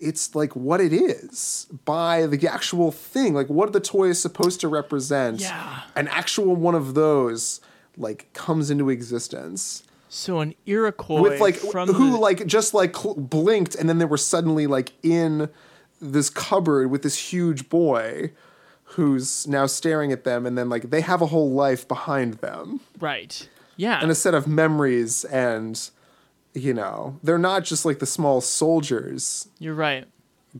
Speaker 2: it's like what it is by the actual thing. Like what the toy is supposed to represent.
Speaker 1: Yeah.
Speaker 2: An actual one of those like comes into existence.
Speaker 1: So an Iroquois
Speaker 2: with like
Speaker 1: from
Speaker 2: who
Speaker 1: the-
Speaker 2: like just like cl- blinked and then they were suddenly like in this cupboard with this huge boy who's now staring at them and then like they have a whole life behind them
Speaker 1: right. Yeah.
Speaker 2: and a set of memories and you know they're not just like the small soldiers
Speaker 1: You're right.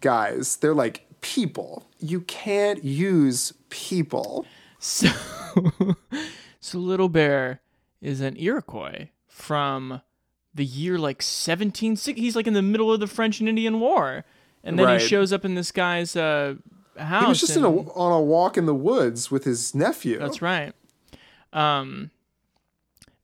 Speaker 2: guys they're like people you can't use people
Speaker 1: So, [LAUGHS] so Little Bear is an Iroquois from the year like 1760. He's like in the middle of the French and Indian War. And then
Speaker 2: Right.
Speaker 1: he shows up in this guy's uh, house.
Speaker 2: he was just in a, on a walk in the woods with his nephew
Speaker 1: That's right. Um,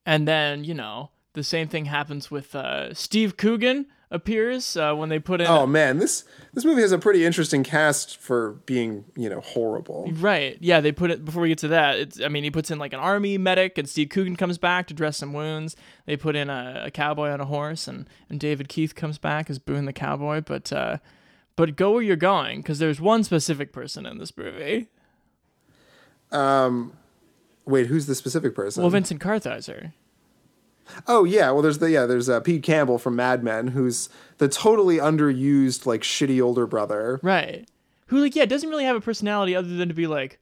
Speaker 1: and then, you know, the same thing happens with uh, Steve Coogan appears uh, when they put in.
Speaker 2: Oh man, this this movie has a pretty interesting cast for being, you know, horrible.
Speaker 1: Right. Yeah, they put it before we get to that. It's I mean, he puts in like an army medic and Steve Coogan comes back to dress some wounds. They put in a, a cowboy on a horse and and David Keith comes back as Boone the cowboy, but uh but go where you're going because there's one specific person in this movie.
Speaker 2: Um wait, who's the specific person?
Speaker 1: Well, Vincent Kartheiser.
Speaker 2: Oh yeah, well there's the yeah, there's uh, Pete Campbell from Mad Men who's the totally underused like shitty older brother.
Speaker 1: Right. Who like yeah, doesn't really have a personality other than to be like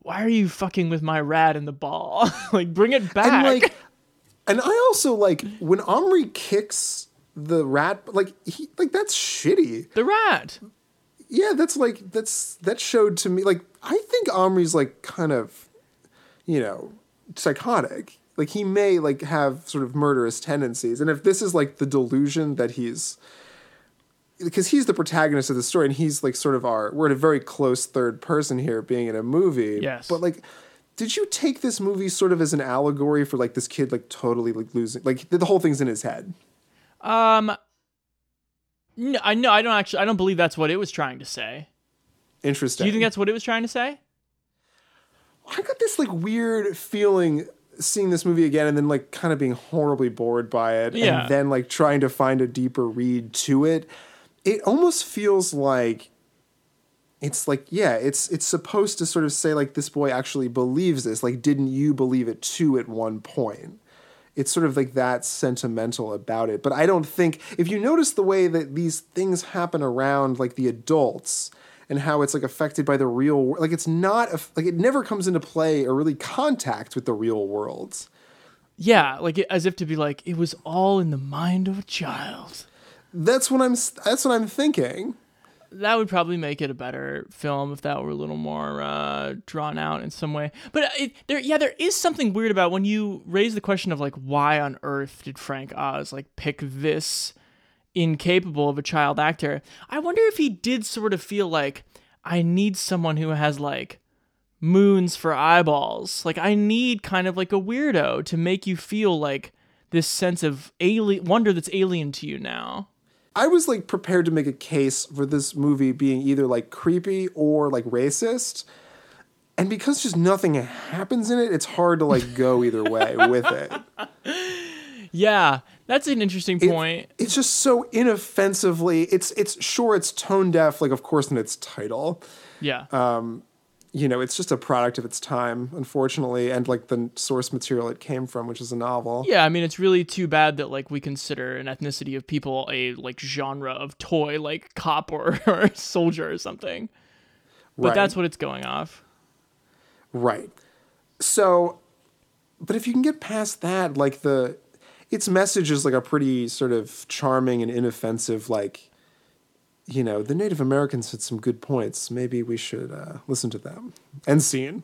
Speaker 1: why are you fucking with my rat in the ball? [LAUGHS] like bring it back.
Speaker 2: And like [LAUGHS] and I also like when Omri kicks the rat like he like that's shitty.
Speaker 1: The rat.
Speaker 2: Yeah, that's like that's that showed to me like I think Omri's like kind of you know, psychotic. Like he may like have sort of murderous tendencies. And if this is like the delusion that he's because he's the protagonist of the story and he's like sort of our we're in a very close third person here being in a movie.
Speaker 1: Yes.
Speaker 2: But like did you take this movie sort of as an allegory for like this kid like totally like losing like the whole thing's in his head?
Speaker 1: Um no, I know I don't actually I don't believe that's what it was trying to say.
Speaker 2: Interesting.
Speaker 1: Do you think that's what it was trying to say?
Speaker 2: I got this like weird feeling seeing this movie again and then like kind of being horribly bored by it
Speaker 1: Yeah.
Speaker 2: and then like trying to find a deeper read to it. It almost feels like it's like yeah, it's it's supposed to sort of say like this boy actually believes this. Like didn't you believe it too at one point? It's sort of like that sentimental about it. But I don't think if you notice the way that these things happen around like the adults and how it's like affected by the real world, like it's not a, like it never comes into play or really contact with the real world.
Speaker 1: Yeah, like it, as if to be like it was all in the mind of a child.
Speaker 2: That's what I'm that's what I'm thinking.
Speaker 1: That would probably make it a better film if that were a little more uh, drawn out in some way. But it, there, yeah, there is something weird about when you raise the question of like, why on earth did Frank Oz like pick this incapable of a child actor? I wonder if he did sort of feel like I need someone who has like moons for eyeballs. Like I need kind of like a weirdo to make you feel like this sense of alien wonder that's alien to you now.
Speaker 2: I was like prepared to make a case for this movie being either like creepy or like racist. And because just nothing happens in it, it's hard to like go either way with it. [LAUGHS]
Speaker 1: Yeah, that's an interesting point.
Speaker 2: It, it's just so inoffensively. It's it's sure it's tone deaf, like of course in its title.
Speaker 1: Yeah.
Speaker 2: Um, you know, it's just a product of its time, unfortunately, and like the source material it came from, which is a novel.
Speaker 1: Yeah, I mean it's really too bad that like we consider an ethnicity of people a like genre of toy, like cop or, [LAUGHS] or soldier or something. But
Speaker 2: Right.
Speaker 1: that's what it's going off.
Speaker 2: Right. So, but if you can get past that, like the, its message is like a pretty sort of charming and inoffensive, like, you know, the Native Americans had some good points. Maybe we should uh, listen to them. End scene.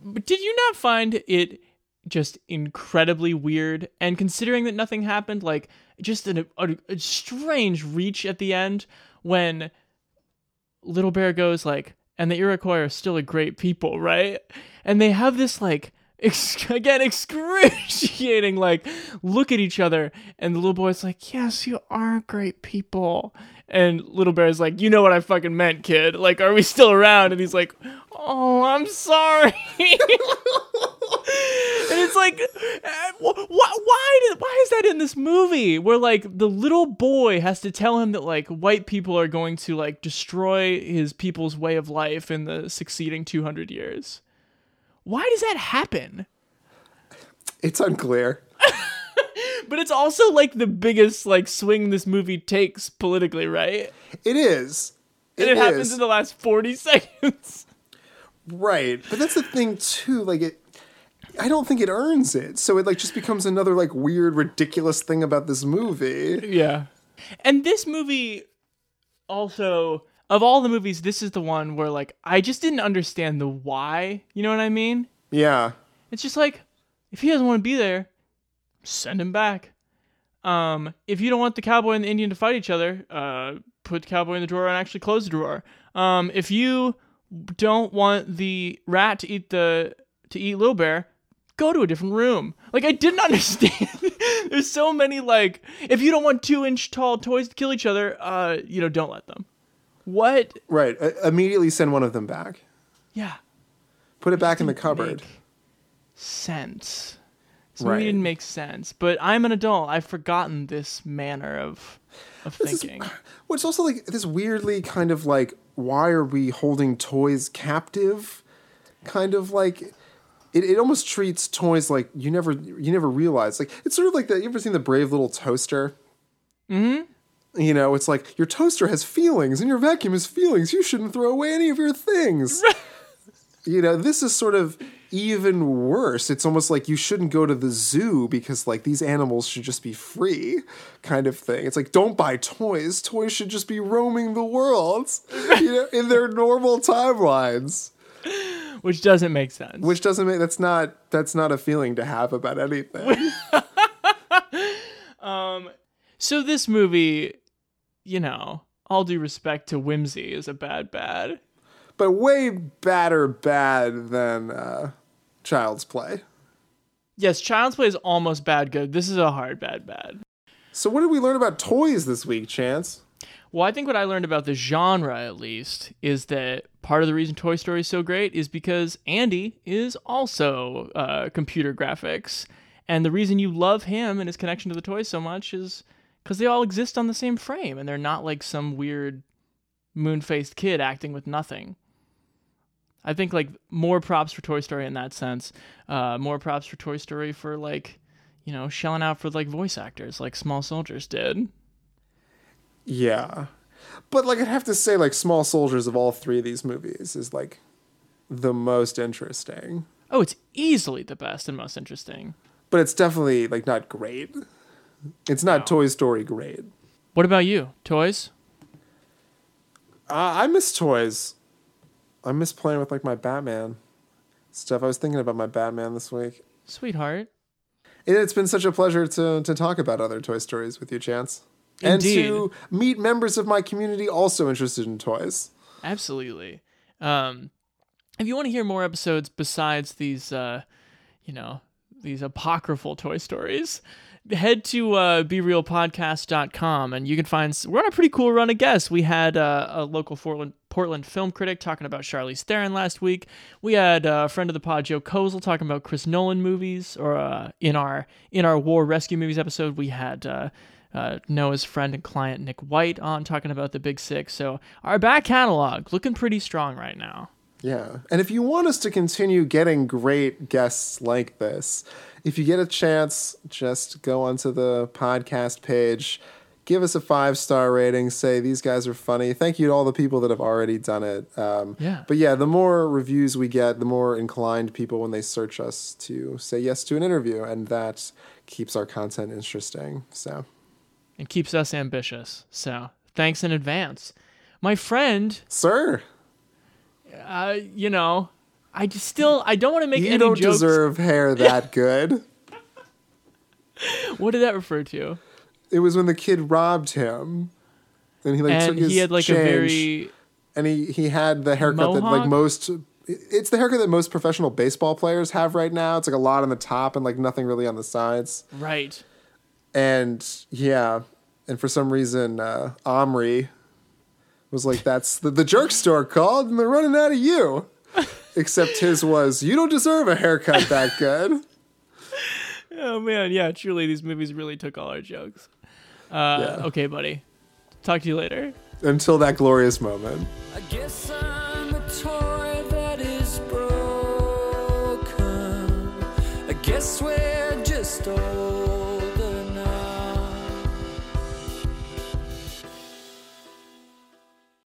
Speaker 1: But did you not find it just incredibly weird? And considering that nothing happened, like just an, a, a strange reach at the end when Little Bear goes like, and the Iroquois are still a great people, right? And they have this like ex- [LAUGHS] again excruciating like look at each other, and the little boy's like, "Yes, you are great people." And Little Bear's like, "You know what I fucking meant, kid. Like, are we still around?" And he's like, "Oh, I'm sorry." [LAUGHS] and it's like, eh, wh- wh- why did why is that in this movie where like the little boy has to tell him that like white people are going to like destroy his people's way of life in the succeeding 200 years? Why does that happen?
Speaker 2: It's unclear. [LAUGHS]
Speaker 1: But it's also like the biggest like swing this movie takes politically, right?
Speaker 2: It is.
Speaker 1: And it, happens in the last 40 [LAUGHS] seconds.
Speaker 2: Right. But that's the thing too. Like it I don't think it earns it. So it like just becomes another like weird, ridiculous thing about this movie.
Speaker 1: Yeah. And this movie also of all the movies, this is the one where like I just didn't understand the why. You know what I mean?
Speaker 2: Yeah.
Speaker 1: It's just like if he doesn't want to be there, send him back. Um, if you don't want the cowboy and the Indian to fight each other, uh, put the cowboy in the drawer and actually close the drawer. Um, if you don't want the rat to eat the to eat little bear, go to a different room. Like I didn't [LAUGHS] understand. There's so many like if you don't want two inch tall toys to kill each other, uh, you know, don't let them. What?
Speaker 2: Right. Uh, immediately send one of them back.
Speaker 1: Yeah.
Speaker 2: Put it back in the cupboard.
Speaker 1: sense. This
Speaker 2: Right.
Speaker 1: didn't make sense. But I'm an adult. I've forgotten this manner of of
Speaker 2: This
Speaker 1: thinking.
Speaker 2: Well, it's also like this weirdly kind of like, why are we holding toys captive? Kind of like, it, it almost treats toys like you never you never realize. Like it's sort of like the you ever seen the brave little toaster?
Speaker 1: Mm-hmm.
Speaker 2: You know, it's like your toaster has feelings and your vacuum has feelings. You shouldn't throw away any of your things. [LAUGHS] you know, this is sort of even worse. It's almost like you shouldn't go to the zoo because like these animals should just be free, kind of thing. It's like don't buy toys. Toys should just be roaming the world, you know, in their normal timelines.
Speaker 1: Which doesn't make sense.
Speaker 2: Which doesn't make that's not that's not a feeling to have about anything. [LAUGHS]
Speaker 1: Um, so this movie, you know, all due respect to Whimsy, is a bad bad.
Speaker 2: but way badder bad than uh, Child's Play.
Speaker 1: Yes, Child's Play is almost bad good. This is a hard bad bad.
Speaker 2: So what did we learn about toys this week, Chance?
Speaker 1: Well, I think what I learned about the genre, at least, is that part of the reason Toy Story is so great is because Andy is also uh, computer graphics. And the reason you love him and his connection to the toys so much is because they all exist on the same frame and they're not like some weird moon faced kid acting with nothing. I think like more props for Toy Story in that sense. Uh, more props for Toy Story for like, you know, shelling out for like voice actors like Small Soldiers did.
Speaker 2: Yeah. But like I'd have to say like Small Soldiers of all three of these movies is like the most interesting.
Speaker 1: Oh, it's easily the best and most interesting.
Speaker 2: But it's definitely like not great. It's not Toy Story great.
Speaker 1: What about you? Toys?
Speaker 2: Uh, I miss toys. I miss playing with like my Batman stuff. I was thinking about my Batman this week.
Speaker 1: Sweetheart.
Speaker 2: And It's been such a pleasure to to talk about other Toy Stories with you, Chance. And to meet members of my community also interested in toys.
Speaker 1: Absolutely. Um, if you want to hear more episodes besides these, uh, you know, these apocryphal Toy Stories, head to uh, BeRealPodcast.com and you can find we're on a pretty cool run of guests. We had uh, a local Portland Portland film critic talking about Charlize Theron last week. We had uh, a friend of the pod, Joe Kozel, talking about Chris Nolan movies. Or uh, in our in our War Rescue movies episode, we had uh, uh, Noah's friend and client Nick White on talking about the Big Six. So our back catalog looking pretty strong right now.
Speaker 2: Yeah. And if you want us to continue getting great guests like this, if you get a chance, just go onto the podcast page, give us a five star rating, say these guys are funny. Thank you to all the people that have already done it. Um,
Speaker 1: Yeah.
Speaker 2: But yeah, the more reviews we get, the more inclined people when they search us to say yes to an interview. And that keeps our content interesting. So.
Speaker 1: and keeps us ambitious. So thanks in advance. My friend,
Speaker 2: Sir.
Speaker 1: Uh, you know, I just still I don't want to make
Speaker 2: you
Speaker 1: any
Speaker 2: don't
Speaker 1: jokes.
Speaker 2: deserve hair that good. [LAUGHS]
Speaker 1: What did that refer to?
Speaker 2: It was when the kid robbed him, and he like
Speaker 1: And
Speaker 2: took his
Speaker 1: he had, like, a
Speaker 2: change,
Speaker 1: very-
Speaker 2: and he he had the haircut that like most. It's the haircut that most professional baseball players have right now. It's like a lot on the top and like nothing really on the sides.
Speaker 1: Right.
Speaker 2: And yeah, and for some reason, uh, Omri was like, "That's the, the jerk store called, and they're running out of you." [LAUGHS] Except his was, "You don't deserve a haircut that good." [LAUGHS]
Speaker 1: Oh man, yeah, truly these movies really took all our jokes. Uh,
Speaker 2: Yeah.
Speaker 1: Okay, buddy. Talk to you later.
Speaker 2: Until that glorious moment.
Speaker 13: I guess I'm a toy that is broken. I guess we're just old.